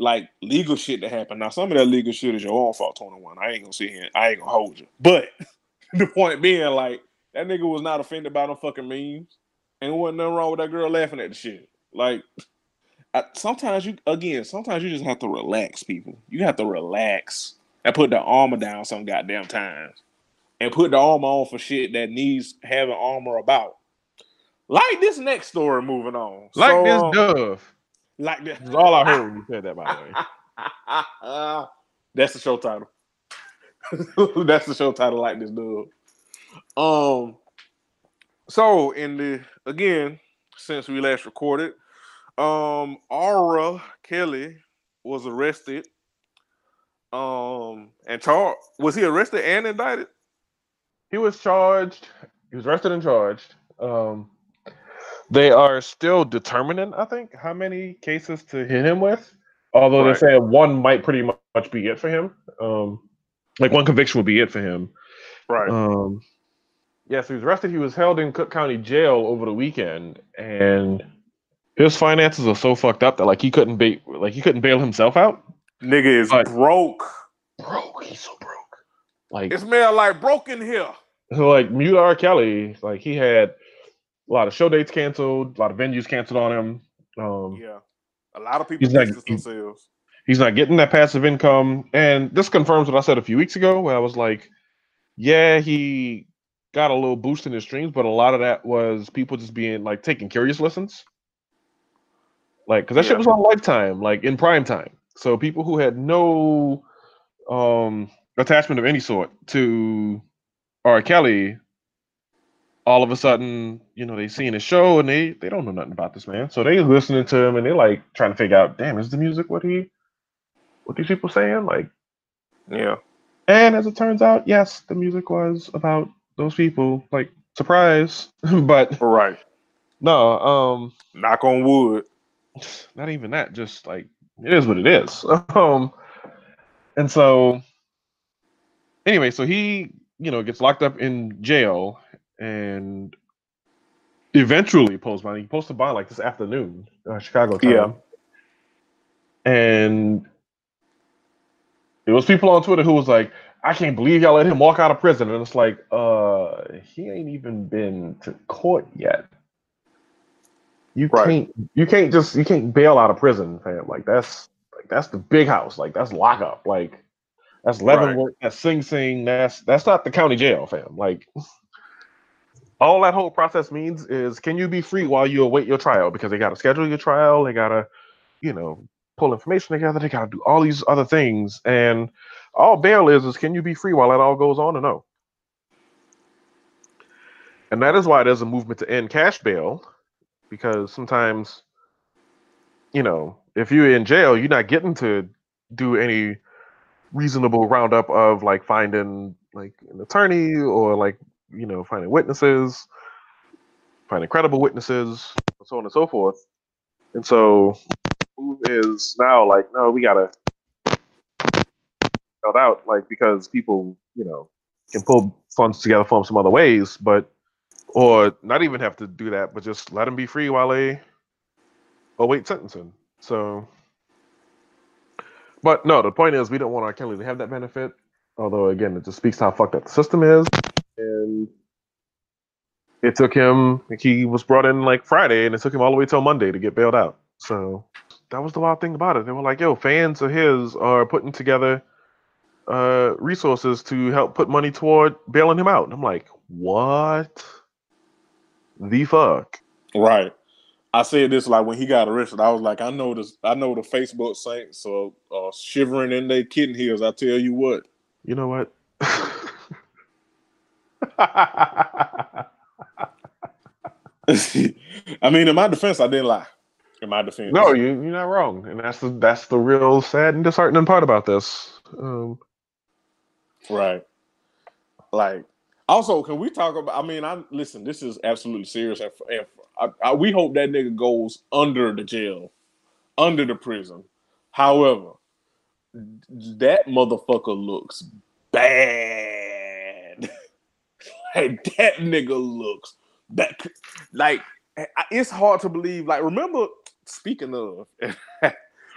like legal shit that happened. Now, some of that legal shit is your own fault, 21. I ain't gonna sit here. I ain't gonna hold you. But (laughs) the point being, like, that nigga was not offended by them fucking memes. And wasn't nothing wrong with that girl laughing at the shit. Like, I, sometimes you, again, sometimes you just have to relax, people. You have to relax and put the armor down some goddamn times. And put the armor on for shit that needs having armor about. Like this next story moving on. like So, this um, dove. Like this. That's all I heard when you said that, by the way. (laughs) That's the show title. (laughs) That's the show title, like this dude. Um. So in the again, since we last recorded, um, R. Kelly was arrested. Um, and charged. Was he arrested and indicted? He was charged. He was arrested and charged. Um, they are still determining, I think, how many cases to hit him with. Although Right. they're saying one might pretty much be it for him. Um, like one conviction would be it for him. Right. Um, yeah, so he was arrested. He was held in Cook County Jail over the weekend, and his finances are so fucked up that like he couldn't ba- like he couldn't bail himself out. Nigga is But- broke. Broke. He's so broke. Like It smell like broken here. So like mute R. Kelly, like he had a lot of show dates canceled, a lot of venues canceled on him. Um, Yeah. A lot of people He's distance themselves. He's not getting that passive income, and this confirms what I said a few weeks ago, where I was like, "Yeah, he got a little boost in his streams, but a lot of that was people just being like taking curious listens, like because that Yeah. shit was on Lifetime, like in prime time. So people who had no um attachment of any sort to R. Kelly, all of a sudden, you know, they seen his show and they they don't know nothing about this man, so they listening to him and they like trying to figure out, damn, is the music what he, what these people saying? Like, Yeah. and as it turns out, yes, the music was about those people. Like, surprise, (laughs) but Right. no, um, Knock on wood. (sighs) not even that. Just like it is what it is. (laughs) Um, and so anyway, so he, you know, gets locked up in jail and eventually posts bond. He posted bond like this afternoon, uh, Chicago time. Yeah. And it was people on Twitter who was like, I can't believe y'all let him walk out of prison. And it's like, uh, he ain't even been to court yet. You Right. can't you can't just you can't bail out of prison, fam. Like that's like that's the big house. Like that's lockup. Like that's Leavenworth, that's Sing Sing, that's that's not the county jail, fam. Like all that whole process means is can you be free while you await your trial? Because they gotta schedule your trial, they gotta, you know, pull information together, they gotta do all these other things. And all bail is is can you be free while that all goes on or no? And that is why there's a movement to end cash bail, because sometimes, you know, if you're in jail, you're not getting to do any reasonable roundup of like finding like an attorney or like you know finding witnesses, finding credible witnesses, and so on and so forth. And so, move is now like, no, we gotta held out like because people you know can pull funds together from some other ways, but or not even have to do that, but just let them be free while they await sentencing. So, but no, the point is we don't want R. Kelly to have that benefit. Although again, it just speaks to how fucked up the system is. And it took him. He was brought in like Friday, and it took him all the way till Monday to get bailed out. So that was the wild thing about it. They were like, "Yo, fans of his are putting together uh, resources to help put money toward bailing him out." And I'm like, "What the fuck?" Right. I said this like when he got arrested. I was like, I know this. I know the Facebook saints are uh, shivering in their kitten heels. I tell you what. You know what? (laughs) (laughs) I mean, in my defense, I didn't lie. In my defense, no, you, you're not wrong, and that's the that's the real sad and disheartening part about this. Um, right. Like, also, can we talk about? I mean, I listen. This is absolutely serious, and, and I, I, we hope that nigga goes under the jail, under the prison. However, that motherfucker looks bad. Like that nigga looks. Like it's hard to believe. Like remember, speaking of, (laughs)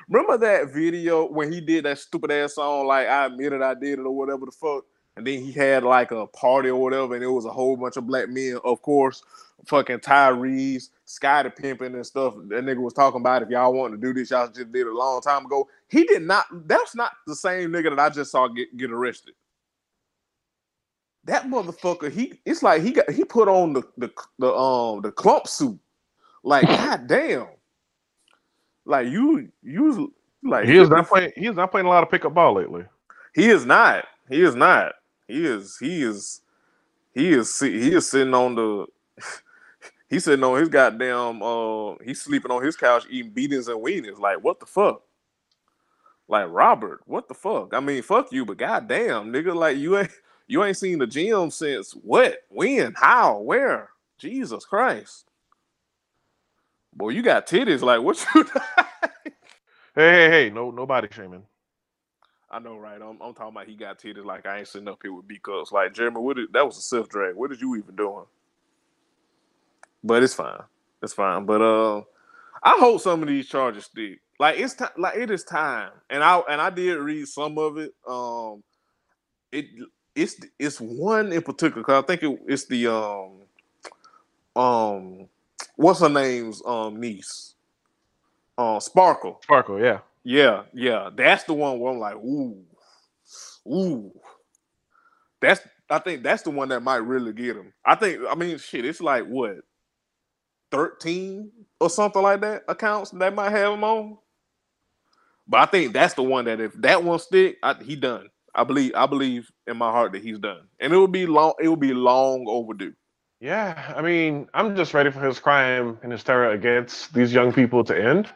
remember that video when he did that stupid ass song? Like I admit it, I did it or whatever the fuck. And then he had like a party or whatever, and it was a whole bunch of black men, of course, fucking Tyrese, Sky the pimping and stuff. That nigga was talking about if y'all want to do this, y'all just did it a long time ago. He did not. That's not the same nigga that I just saw get, get arrested. That motherfucker, he it's like he got he put on the the, the um the clump suit. Like, (laughs) god damn. Like you you like he is not (laughs) playing he is not playing a lot of pickup ball lately. He is not. He is not. He is he is he is he is sitting on the (laughs) he's sitting on his goddamn uh he's sleeping on his couch eating beatings and weenies. Like what the fuck? Like Robert, what the fuck? I mean, fuck you, but goddamn, nigga, like you ain't you ain't seen the gym since what? When? How? Where? Jesus Christ. Boy, you got titties. Like what you (laughs) Hey, hey, hey, no nobody shaming. I know, right? I'm, I'm, talking about he got titties like I ain't sitting up here with B cups. Like Jeremy, what did, that was a self drag. What did you even doing? But it's fine. It's fine. But uh, I hope some of these charges stick. Like it's time. Like it is time. And I and I did read some of it. Um, it it's it's one in particular because I think it, it's the um um what's her name's um niece, uh, Sparkle. Sparkle, yeah. Yeah, yeah, that's the one where I'm like, ooh, ooh. That's I think that's the one that might really get him. I think I mean shit, it's like what 13 or something like that accounts that might have him on. But I think that's the one that if that one stick, I, he done. I believe I believe in my heart that he's done, and it will be long. It will be long overdue. Yeah, I mean, I'm just ready for his crime and his terror against these young people to end.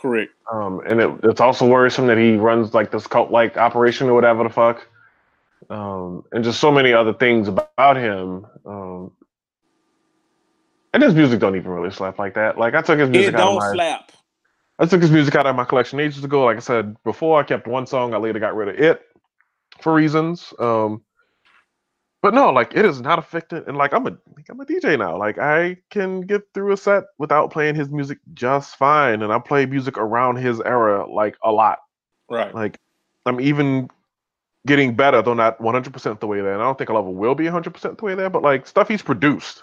Correct. Um, and it, it's also worrisome that he runs like this cult like operation or whatever the fuck. Um, and just so many other things about him. Um, and his music don't even really slap like that. Like I took his music it out of my, slap. I took his music out of my collection ages ago. Like I said before, I kept one song. I later got rid of it for reasons. Um, but no, like it is not affected. And like I'm a I'm a DJ now. Like I can get through a set without playing his music just fine. And I play music around his era like a lot. Right. Like I'm even getting better, though not 100% the way there. And I don't think I'll ever will be 100% the way there. But like stuff he's produced,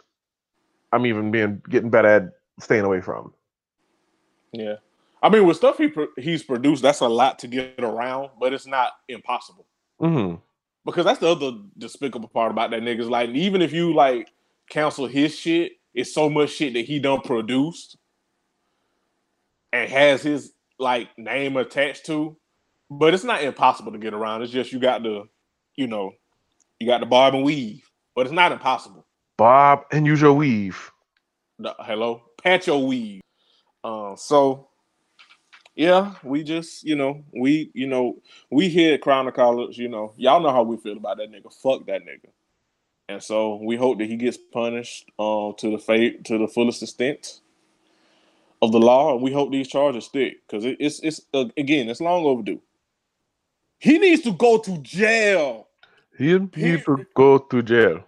I'm even being getting better at staying away from. Yeah. I mean, with stuff he he's produced, that's a lot to get around, but it's not impossible. Mm-hmm because that's the other despicable part about that nigga's like even if you like cancel his shit, it's so much shit that he done produced and has his like name attached to. But it's not impossible to get around. It's just you got to, you know, you got to bob and weave. But it's not impossible. Bob and use your weave. No, hello, patch your weave. Uh, so yeah, we just, you know, we, you know, we here at Crown and Collar, you know, y'all know how we feel about that nigga. Fuck that nigga. And so we hope that he gets punished um, to the fate to the fullest extent of the law, and we hope these charges stick because it, it's it's uh, again it's long overdue. He needs to go to jail. He needs to go to jail.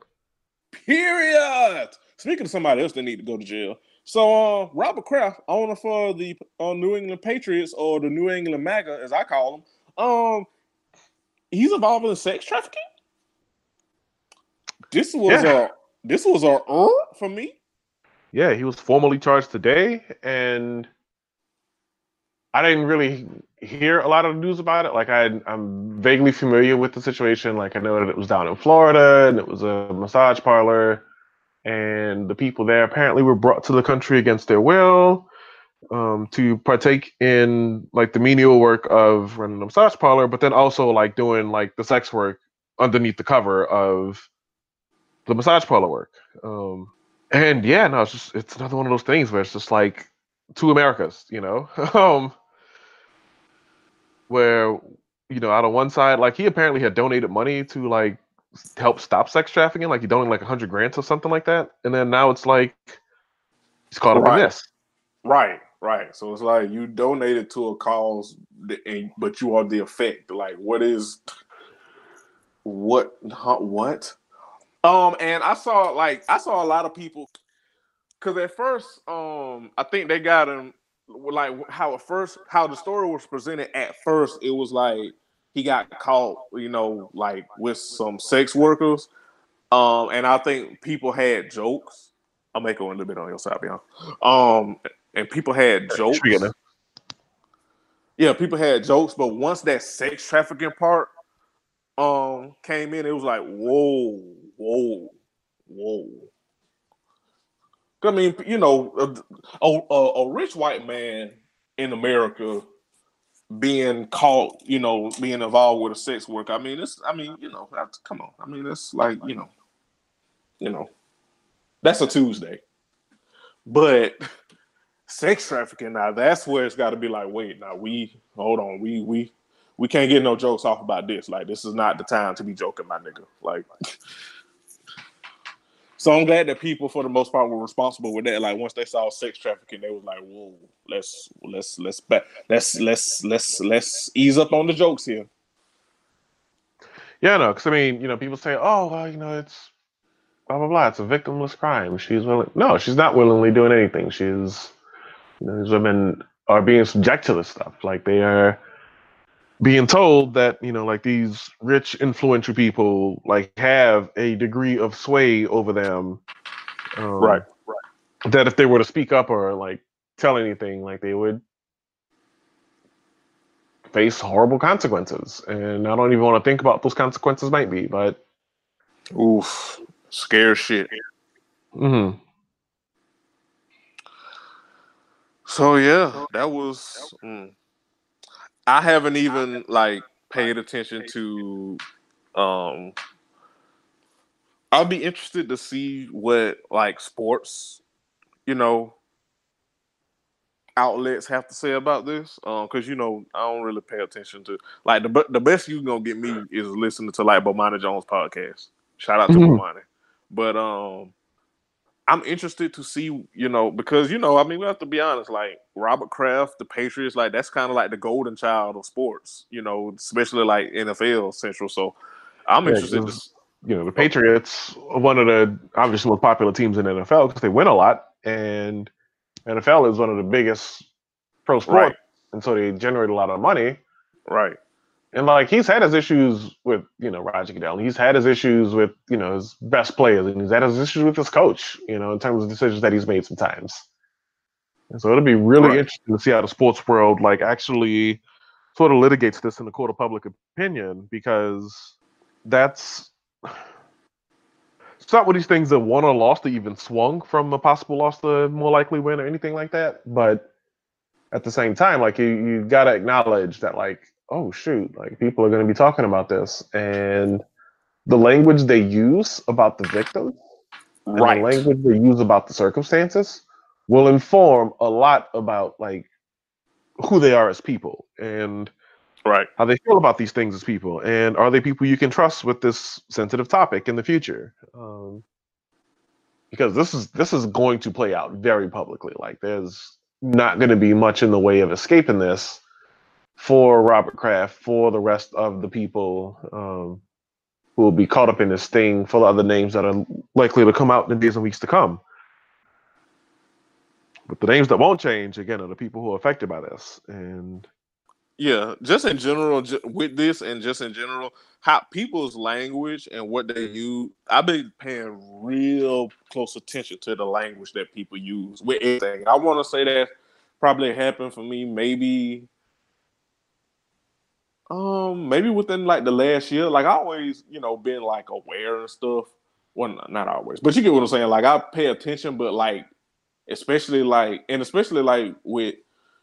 Period. Speaking of somebody else that need to go to jail, so uh, Robert Kraft, owner for the uh, New England Patriots or the New England MAGA, as I call them, um, he's involved in sex trafficking. This was Yeah. a this was a er for me. Yeah, he was formally charged today, and I didn't really hear a lot of news about it. Like I, I'm vaguely familiar with the situation. Like I know that it was down in Florida, and it was a massage parlor, and the people there apparently were brought to the country against their will um, to partake in like the menial work of running a massage parlor, but then also like doing like the sex work underneath the cover of the massage parlor work. Um, and yeah, no, it's just it's another one of those things where it's just like two Americas, you know, (laughs) um, where you know, out on one side, like he apparently had donated money to like help stop sex trafficking, like he donated like a hundred grants or something like that, and then now it's like he's caught up Right. in this. Right, right. So it's like you donated to a cause, and, but you are the effect. Like, what is what? Huh, what? Um, and I saw like I saw a lot of people because at first, um, I think they got him like how at first how the story was presented. At first, it was like he got caught, you know, like with some sex workers. Um, and I think people had jokes. I'll make a little bit on your side, beyond. Um, and people had jokes. Yeah, people had jokes, but once that sex trafficking part um came in, it was like, whoa, whoa, whoa. I mean, you know, a, a, a rich white man in America being caught, you know, being involved with a sex work. I mean, it's, I mean, you know, come on. I mean, it's like, you know, you know, that's a Tuesday. But sex trafficking now, that's where it's got to be like, wait, now we hold on, we we we can't get no jokes off about this. Like, this is not the time to be joking, my nigga. Like. (laughs) So I'm glad that people, for the most part, were responsible with that. Like once they saw sex trafficking, they was like, "Whoa, let's let's let's back, let's let's let's let's ease up on the jokes here." Yeah, no, because I mean, you know, people say, "Oh, well, you know, it's blah blah blah. It's a victimless crime. She's willing." No, she's not willingly doing anything. She's, you know, these women are being subject to this stuff. Like they are being told that you know, like these rich, influential people, like have a degree of sway over them. Um, Right, That if they were to speak up or like tell anything, like they would face horrible consequences. And I don't even want to think about what those consequences might be, but Oof, scare shit. mhm. So yeah, that was. mm. I haven't even like paid attention to. Um, I'll be interested to see what like sports, you know, outlets have to say about this. Um, because you know I don't really pay attention to like the the best you gonna get me is listening to like Bomani Jones podcast. Shout out to Mhm. Bomani, but um. I'm interested to see, you know, because you know, I mean, we have to be honest. Like Robert Kraft, the Patriots, like that's kind of like the golden child of sports, you know, especially like NFL Central. So I'm Yeah, interested. To, you know, the Patriots one of the obviously most popular teams in NFL because they win a lot, and NFL is one of the biggest pro sports, Right. and so they generate a lot of money. right, And like he's had his issues with you know Roger Goodell, he's had his issues with you know his best players, and he's had his issues with his coach, you know, in terms of decisions that he's made sometimes. And so it'll be really Right. interesting to see how the sports world like actually sort of litigates this in the court of public opinion because that's it's not one of these things that won or lost that even swung from a possible loss to more likely win or anything like that. But at the same time, like you you gotta acknowledge that like, oh shoot, like people are gonna be talking about this. And the language they use about the victim right, the language they use about the circumstances will inform a lot about like who they are as people and right, how they feel about these things as people. And are they people you can trust with this sensitive topic in the future? Um, because this is this is going to play out very publicly. Like there's not going to be much in the way of escaping this for robert kraft for the rest of the people um, who will be caught up in this thing for the other names that are likely to come out in the days and weeks to come but the names that won't change again are the people who are affected by this and yeah, just in general, with this and just in general, how people's language and what they use. I've been paying real close attention to the language that people use with anything. I want to say that probably happened for me maybe, um, maybe within like the last year. Like I always, you know, been like aware and stuff. Well, not always, but you get what I'm saying. Like I pay attention, but like especially like and especially like with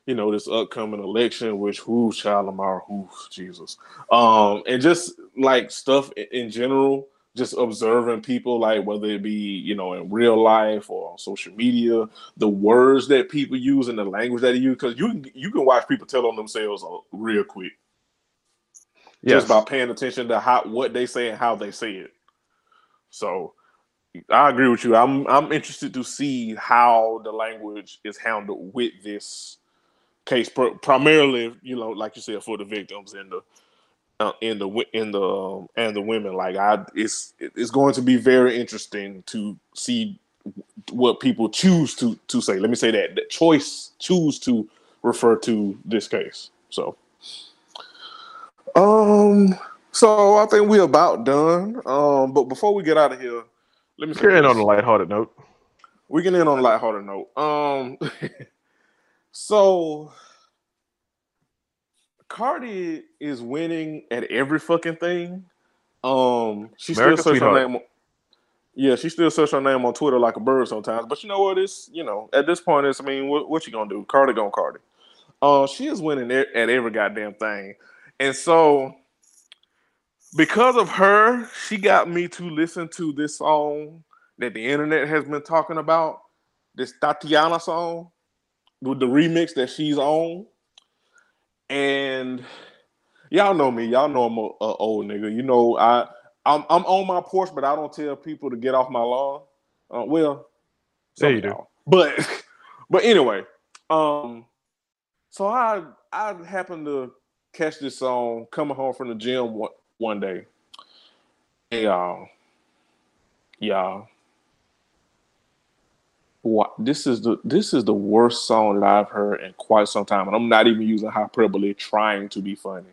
you know this upcoming election, which who child Lamar, who Jesus, um, and just like stuff in general, just observing people, like whether it be you know in real life or on social media, the words that people use and the language that they use, because you you can watch people tell on themselves uh, real quick, Yes. just by paying attention to how what they say and how they say it. So I agree with you. I'm I'm interested to see how the language is handled with this case, pr- primarily, you know, like you said, for the victims and the uh, in the in the um, and the women. Like I, it's it's going to be very interesting to see what people choose to to say. Let me say that the choice choose to refer to this case. So, um, so I think we're about done. Um, but before we get out of here, let me this. on a lighthearted note. We can end on a lighthearted note. Um, (laughs) so Cardi is winning at every fucking thing. Um, she America's still search her name. on- Yeah, she still search her name on Twitter like a bird sometimes. But you know what? It's you know at this point, it's I mean, what, what you gonna do? Cardi gonna Cardi. Uh, she is winning at every goddamn thing, and so because of her, she got me to listen to this song that the internet has been talking about. This Thotiana song with the remix that she's on, and y'all know me. Y'all know I'm a, a old nigga. You know I I'm I'm on my porch, but I don't tell people to get off my lawn. Uh, well, some Yeah, you do. But (laughs) but anyway, um, so I I happened to catch this song coming home from the gym one, one day. Hey y'all, y'all. What this is the this is the worst song that I've heard in quite some time, and I'm not even using hyperbole, trying to be funny.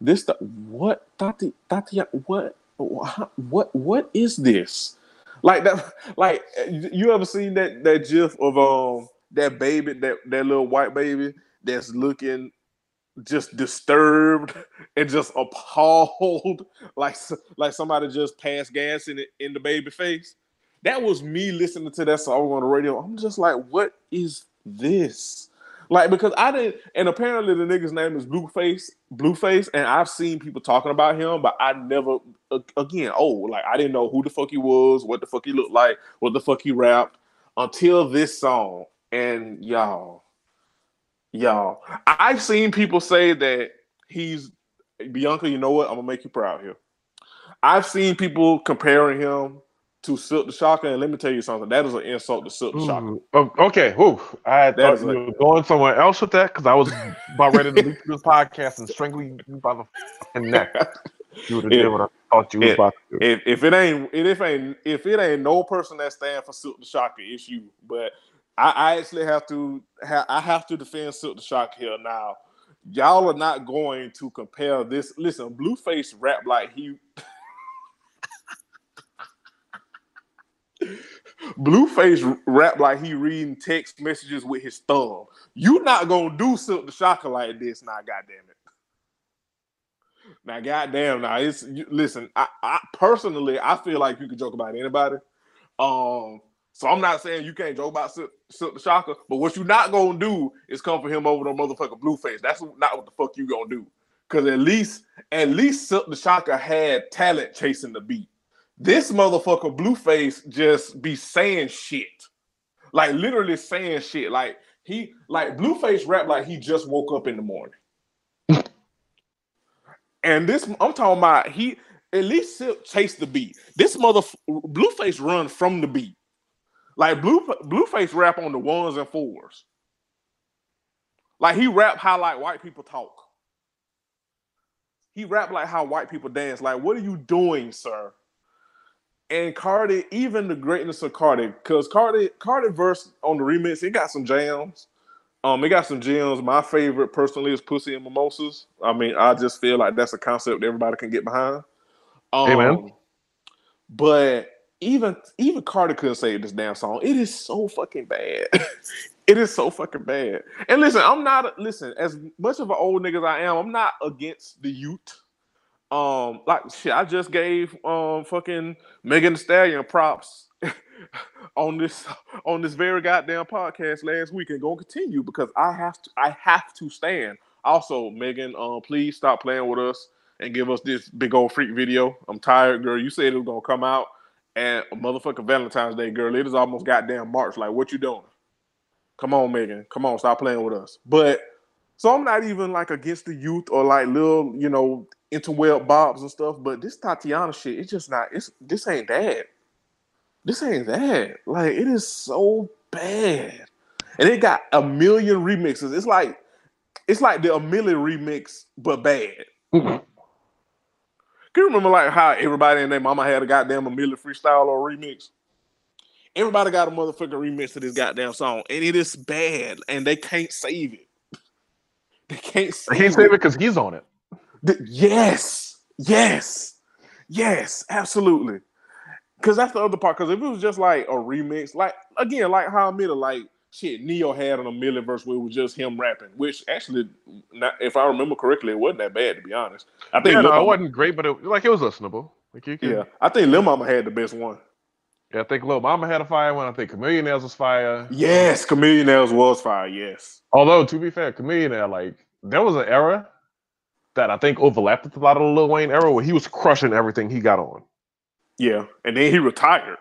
This the what Tati Tati what what what is this? Like that (laughs) like you ever seen that that gif of um that baby that that little white baby that's looking just disturbed (laughs) and just appalled (laughs) like like somebody just passed gas in it in the baby face. That was me listening to that song on the radio. I'm just like, what is this? Like because I didn't, and apparently the nigga's name is Blueface, Blueface, and I've seen people talking about him, but I never, again, oh, like I didn't know who the fuck he was, what the fuck he looked like, what the fuck he rapped until this song. And y'all, y'all, I've seen people say that he's Bianca. You know what? I'm gonna make you proud here. I've seen people comparing him to Silk the Shocker, and let me tell you something. That is an insult to Silk the Shocker. Oh, okay. Whew. I That thought you like- were going somewhere else with that because I was about ready to leave this podcast and strangle you by the neck. (laughs) You would have did what I thought you was about to do. if, if it ain't if it ain't if it ain't no person that stand for Silk the Shocker, it's you. But I, I actually have to ha, I have to defend Silk the Shocker now. Y'all are not going to compare this. Listen, Blueface rap like he (laughs) Blueface rap like he reading text messages with his thumb. You not gonna do Silk the Shocker like this, now, goddamn it. Now, goddamn, now it's you, listen. I, I personally, I feel like you can joke about anybody. Um, so I'm not saying you can't joke about Silk, Silk the Shocker, but what you're not gonna do is come for him over no motherfucker Blueface. That's not what the fuck you gonna do. Cause at least, at least Silk the Shocker had talent chasing the beat. This motherfucker Blueface just be saying shit, like literally saying shit. Like he, like Blueface rap like he just woke up in the morning. (laughs) And this, I'm talking about he at least Silk chase the beat. This mother Blueface run from the beat. Like Blue Blueface rap on the ones and fours. Like he rap how like white people talk. He rap like how white people dance. Like, what are you doing, sir? And Cardi, even the greatness of Cardi, because Cardi, Cardi verse on the remix, it got some jams. Um, it got some gems. My favorite personally is Pussy and Mimosas. I mean, I just feel like that's a concept everybody can get behind. Um, Amen. But even even Cardi couldn't say this damn song. It is so fucking bad. (laughs) it is so fucking bad. And listen, I'm not listen as much of an old nigga as I am. I'm not against the youth. Um, like shit, I just gave um fucking Megan Thee Stallion props (laughs) on this on this very goddamn podcast last week and gonna continue because I have to I have to stand. Also, Megan, um, please stop playing with us and give us this big old freak video. I'm tired, girl. You said it was gonna come out and motherfucking Valentine's Day, girl. It is almost goddamn March. Like, what you doing? Come on, Megan. Come on, stop playing with us. But so I'm not even like against the youth or like little, you know, interweb bobs and stuff. But this Thotiana shit, it's just not. It's this ain't that. This ain't that. Like it is so bad, and it got a million remixes. It's like it's like the A Milli remix, but bad. Mhm. Can you remember like how everybody and their mama had a goddamn A Milli freestyle or remix? Everybody got a motherfucking remix to this goddamn song, and it is bad, and they can't save it. They can't I save can't it. say it because he's on it. Th- yes, yes, yes, absolutely. Because that's the other part. Because if it was just like a remix, like again, like how Milli, like shit, Neo had on a Milli verse where it was just him rapping, which actually, not, if I remember correctly, it wasn't that bad to be honest. I think Yeah, no, it wasn't great, but it, like it was listenable. Like you can, yeah, I think Lil Mama had the best one. yeah. I think Lil Mama had a fire one. I think Chamillionaire was fire. Yes, Chamillionaire was fire. Yes, Although to be fair, Chamillionaire like there was an era that I think overlapped with a lot of the Lil Wayne era where he was crushing everything he got on. yeah, and then he retired.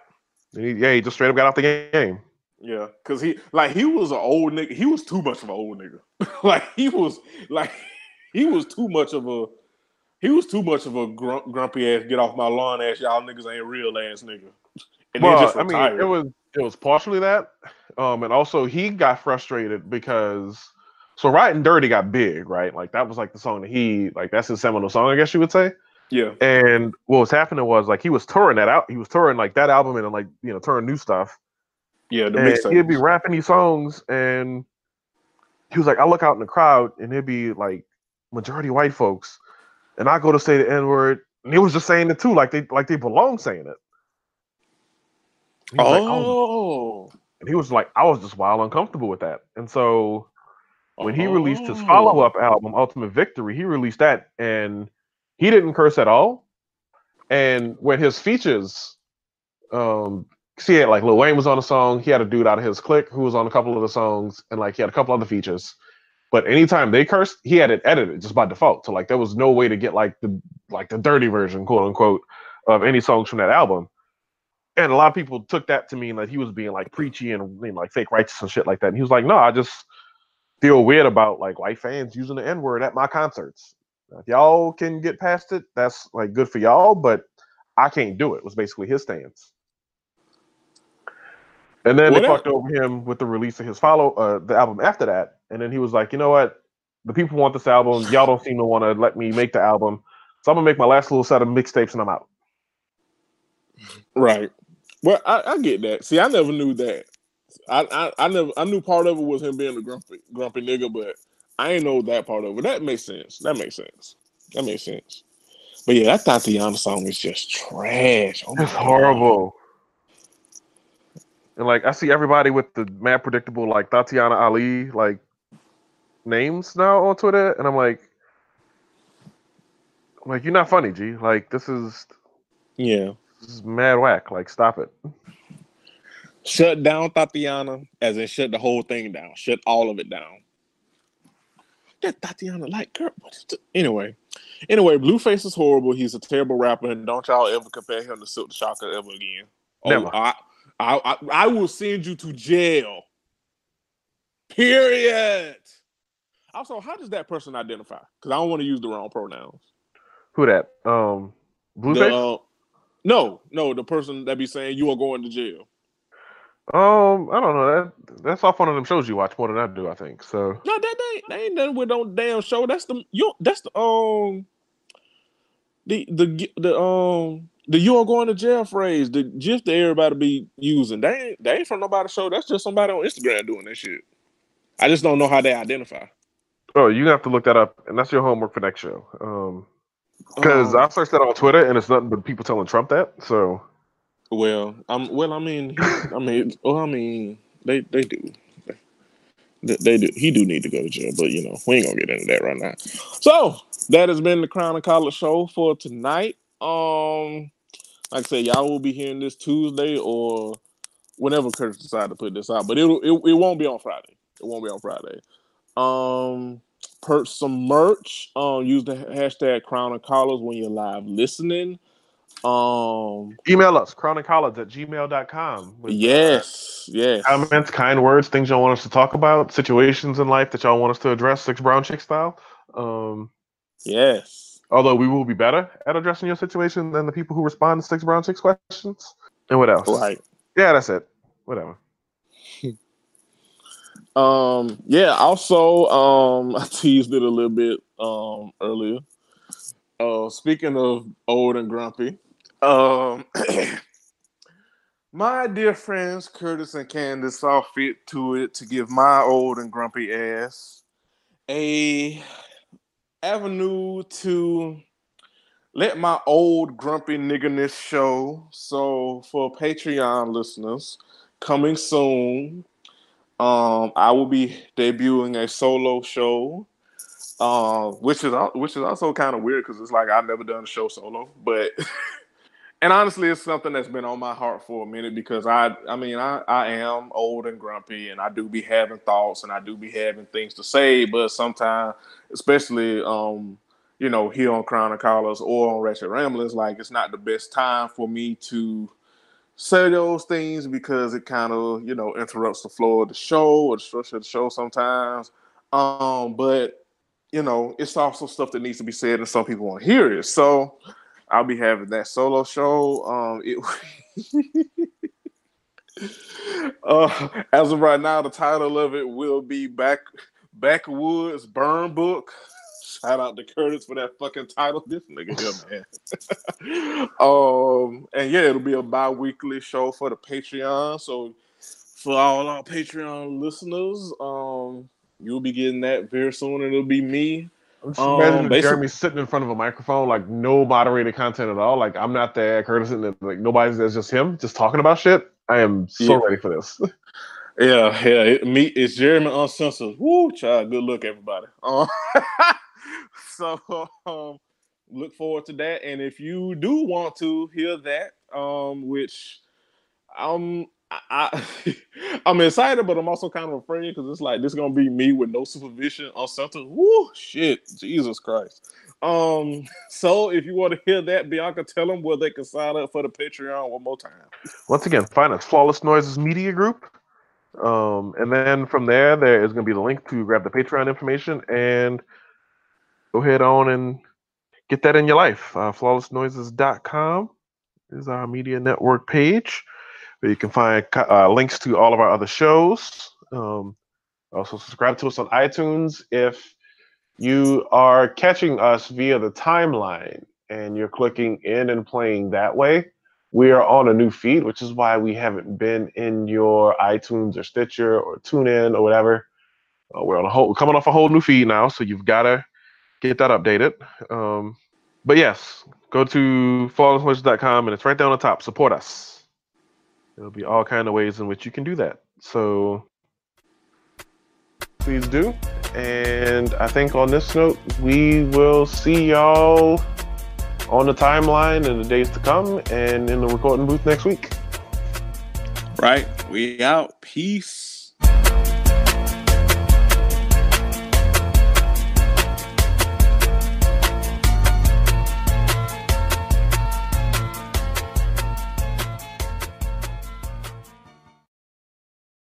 And he, yeah, he just straight up got off the game. Yeah, cause he like he was an old nigga. He was too much of an old nigga. (laughs) like he was like he was too much of a he was too much of a grump, grumpy ass get off my lawn ass y'all niggas ain't real ass nigga. And well, just I mean, it was it was partially that, um, and also he got frustrated because so Ridin' Dirty got big, right? Like that was like the song that he like that's his seminal song, I guess you would say. yeah, And what was happening was like he was touring that out. He was touring like that album and like you know touring new stuff. Yeah, the mixtape. he'd be rapping these songs, and he was like, I look out in the crowd, and it'd be like majority white folks, and I go to say the N word, and he was just saying it too, like they like they belong saying it. He was like, oh. oh, And he was like, I was just wild uncomfortable with that, and so when he released his Oh. follow up album, Ultimate Victory, he released that, and he didn't curse at all. And when his features, um, he had like Lil Wayne was on the song, he had a dude out of his clique who was on a couple of the songs, and like he had a couple other features. But anytime they cursed, he had it edited just by default. So like there was no way to get like the like the dirty version, quote unquote, of any songs from that album. And a lot of people took that to mean that he was being like preachy and know, like fake righteous and shit like that. And he was like, no, I just feel weird about like white fans using the N word at my concerts. If y'all can get past it, that's like good for y'all, but I can't do it. Was basically his stance. And then they fucked over him with the release of his follow uh the album after that. And then he was like, you know what? The people want this album. Y'all don't seem to want to let me make the album. So I'm gonna make my last little set of mixtapes and I'm out. right. Well, I, I get that. See, I never knew that. I, I I never I knew part of it was him being a grumpy grumpy nigga, but I ain't know that part of it. That makes sense. That makes sense. That makes sense. But yeah, that Thotiana song is just trash. Oh It's horrible. And like I see everybody with the mad predictable like Tatiana Ali like names now on Twitter, and I'm like, I'm like you're not funny, G. Like this is Yeah. this is mad whack. Like stop it. Shut down Tatiana, as in shut the whole thing down. Shut all of it down. That Tatiana, like, girl, what is the- anyway. Anyway, Blueface is horrible. He's a terrible rapper, and don't y'all ever compare him to Silk the Shocker ever again. Oh, Never. I, I, I, I will send you to jail. Period. Also, how does that person identify? Because I don't want to use the wrong pronouns. Who that? Um, Blueface. uh, no, no, the person that be saying you are going to jail. um, I don't know. That that's off one of them shows you watch more than I do. I think so. No, that they, ain't done with no damn show. That's the you. That's the um the the the um the you are going to jail phrase. The gif that everybody be using. They ain't they ain't from nobody's show. That's just somebody on Instagram doing that shit. I just don't know how they identify. Oh, you have to look that up, and that's your homework for next show. Um, because Um, I searched that on Twitter, and it's nothing but people telling Trump that. So Well, I'm well. I mean, I mean, well, I mean, they they do, they, they do. He do need to go to jail, but you know, we ain't gonna get into that right now. So that has been the Crown and Collar show for tonight. Um, like I said, y'all will be hearing this Tuesday or whenever Curtis decide to put this out, but it'll it, it won't be on Friday. It won't be on Friday. Um, purchase some merch. Um, use the hashtag Crown and Collars when you're live listening. Um, email us chronicology at gmail.com. with, uh, yes, yes. comments, kind words, things y'all want us to talk about, situations in life that y'all want us to address, six brown chick style. Um, Yes. Although we will be better at addressing your situation than the people who respond to six brown six questions. And what else? Right. Yeah, that's it. Whatever. (laughs) Um, yeah, also, um, (laughs) I teased it a little bit um earlier. Uh speaking of old and grumpy, um (clears throat) my dear friends Curtis and Candace saw fit to it to give my old and grumpy ass a avenue to let my old grumpy niggerness show. So for Patreon listeners, coming soon, um, I will be debuting a solo show, uh, which is which is also kind of weird because it's like I've never done a show solo, but (laughs) and honestly, it's something that's been on my heart for a minute because I I mean I I am old and grumpy and I do be having thoughts and I do be having things to say, but sometimes, especially um you know here on Crown and Collars or on Ratchet Ramblers, like it's not the best time for me to say those things because it kind of you know interrupts the flow of the show or the structure of the show sometimes. Um but you know it's also stuff that needs to be said and some people want to hear it. So i'll be having that solo show um it (laughs) uh as of right now the title of it will be back backwoods burn book shout out to curtis for that fucking title this nigga here (laughs) man (laughs) um, and yeah, it'll be a bi-weekly show for the Patreon. So for all our Patreon listeners, um, you'll be getting that very soon. It'll be me. I'm just Um, imagining Jeremy sitting in front of a microphone, like no moderated content at all. Like I'm not there, Curtis, and like nobody's there's just him, just talking about shit. I am so Yeah. ready for this. (laughs) Yeah, yeah. It, me, it's Jeremy Uncensored. Woo, child. Good look, everybody. Um, (laughs) so um, look forward to that. And if you do want to hear that, um, which I'm, I, I, (laughs) I'm excited, but I'm also kind of afraid because it's like this is gonna be me with no supervision or something. Woo, shit, Jesus Christ. Um, (laughs) so if you want to hear that, Bianca, tell them where they can sign up for the Patreon one more time. Once again, find us Flawless Noises Media Group. Um, and then from there, there is to be the link to grab the Patreon information and go ahead on and get that in your life. Uh, flawlessnoises.com is our media network page you can find uh, links to all of our other shows. Um, also, subscribe to us on iTunes if you are catching us via the timeline and you're clicking in and playing that way we are on a new feed, which is why we haven't been in your iTunes or Stitcher or TuneIn or whatever. Uh, we're on a whole, coming off a whole new feed now, so you've got to get that updated. Um, but yes, go to flawlessnoises.com and it's right down on the top. Support us. There'll be all kind of ways in which you can do that. So please do. And I think on this note, we will see y'all on the timeline in the days to come and in the recording booth next week. Right. We out. Peace.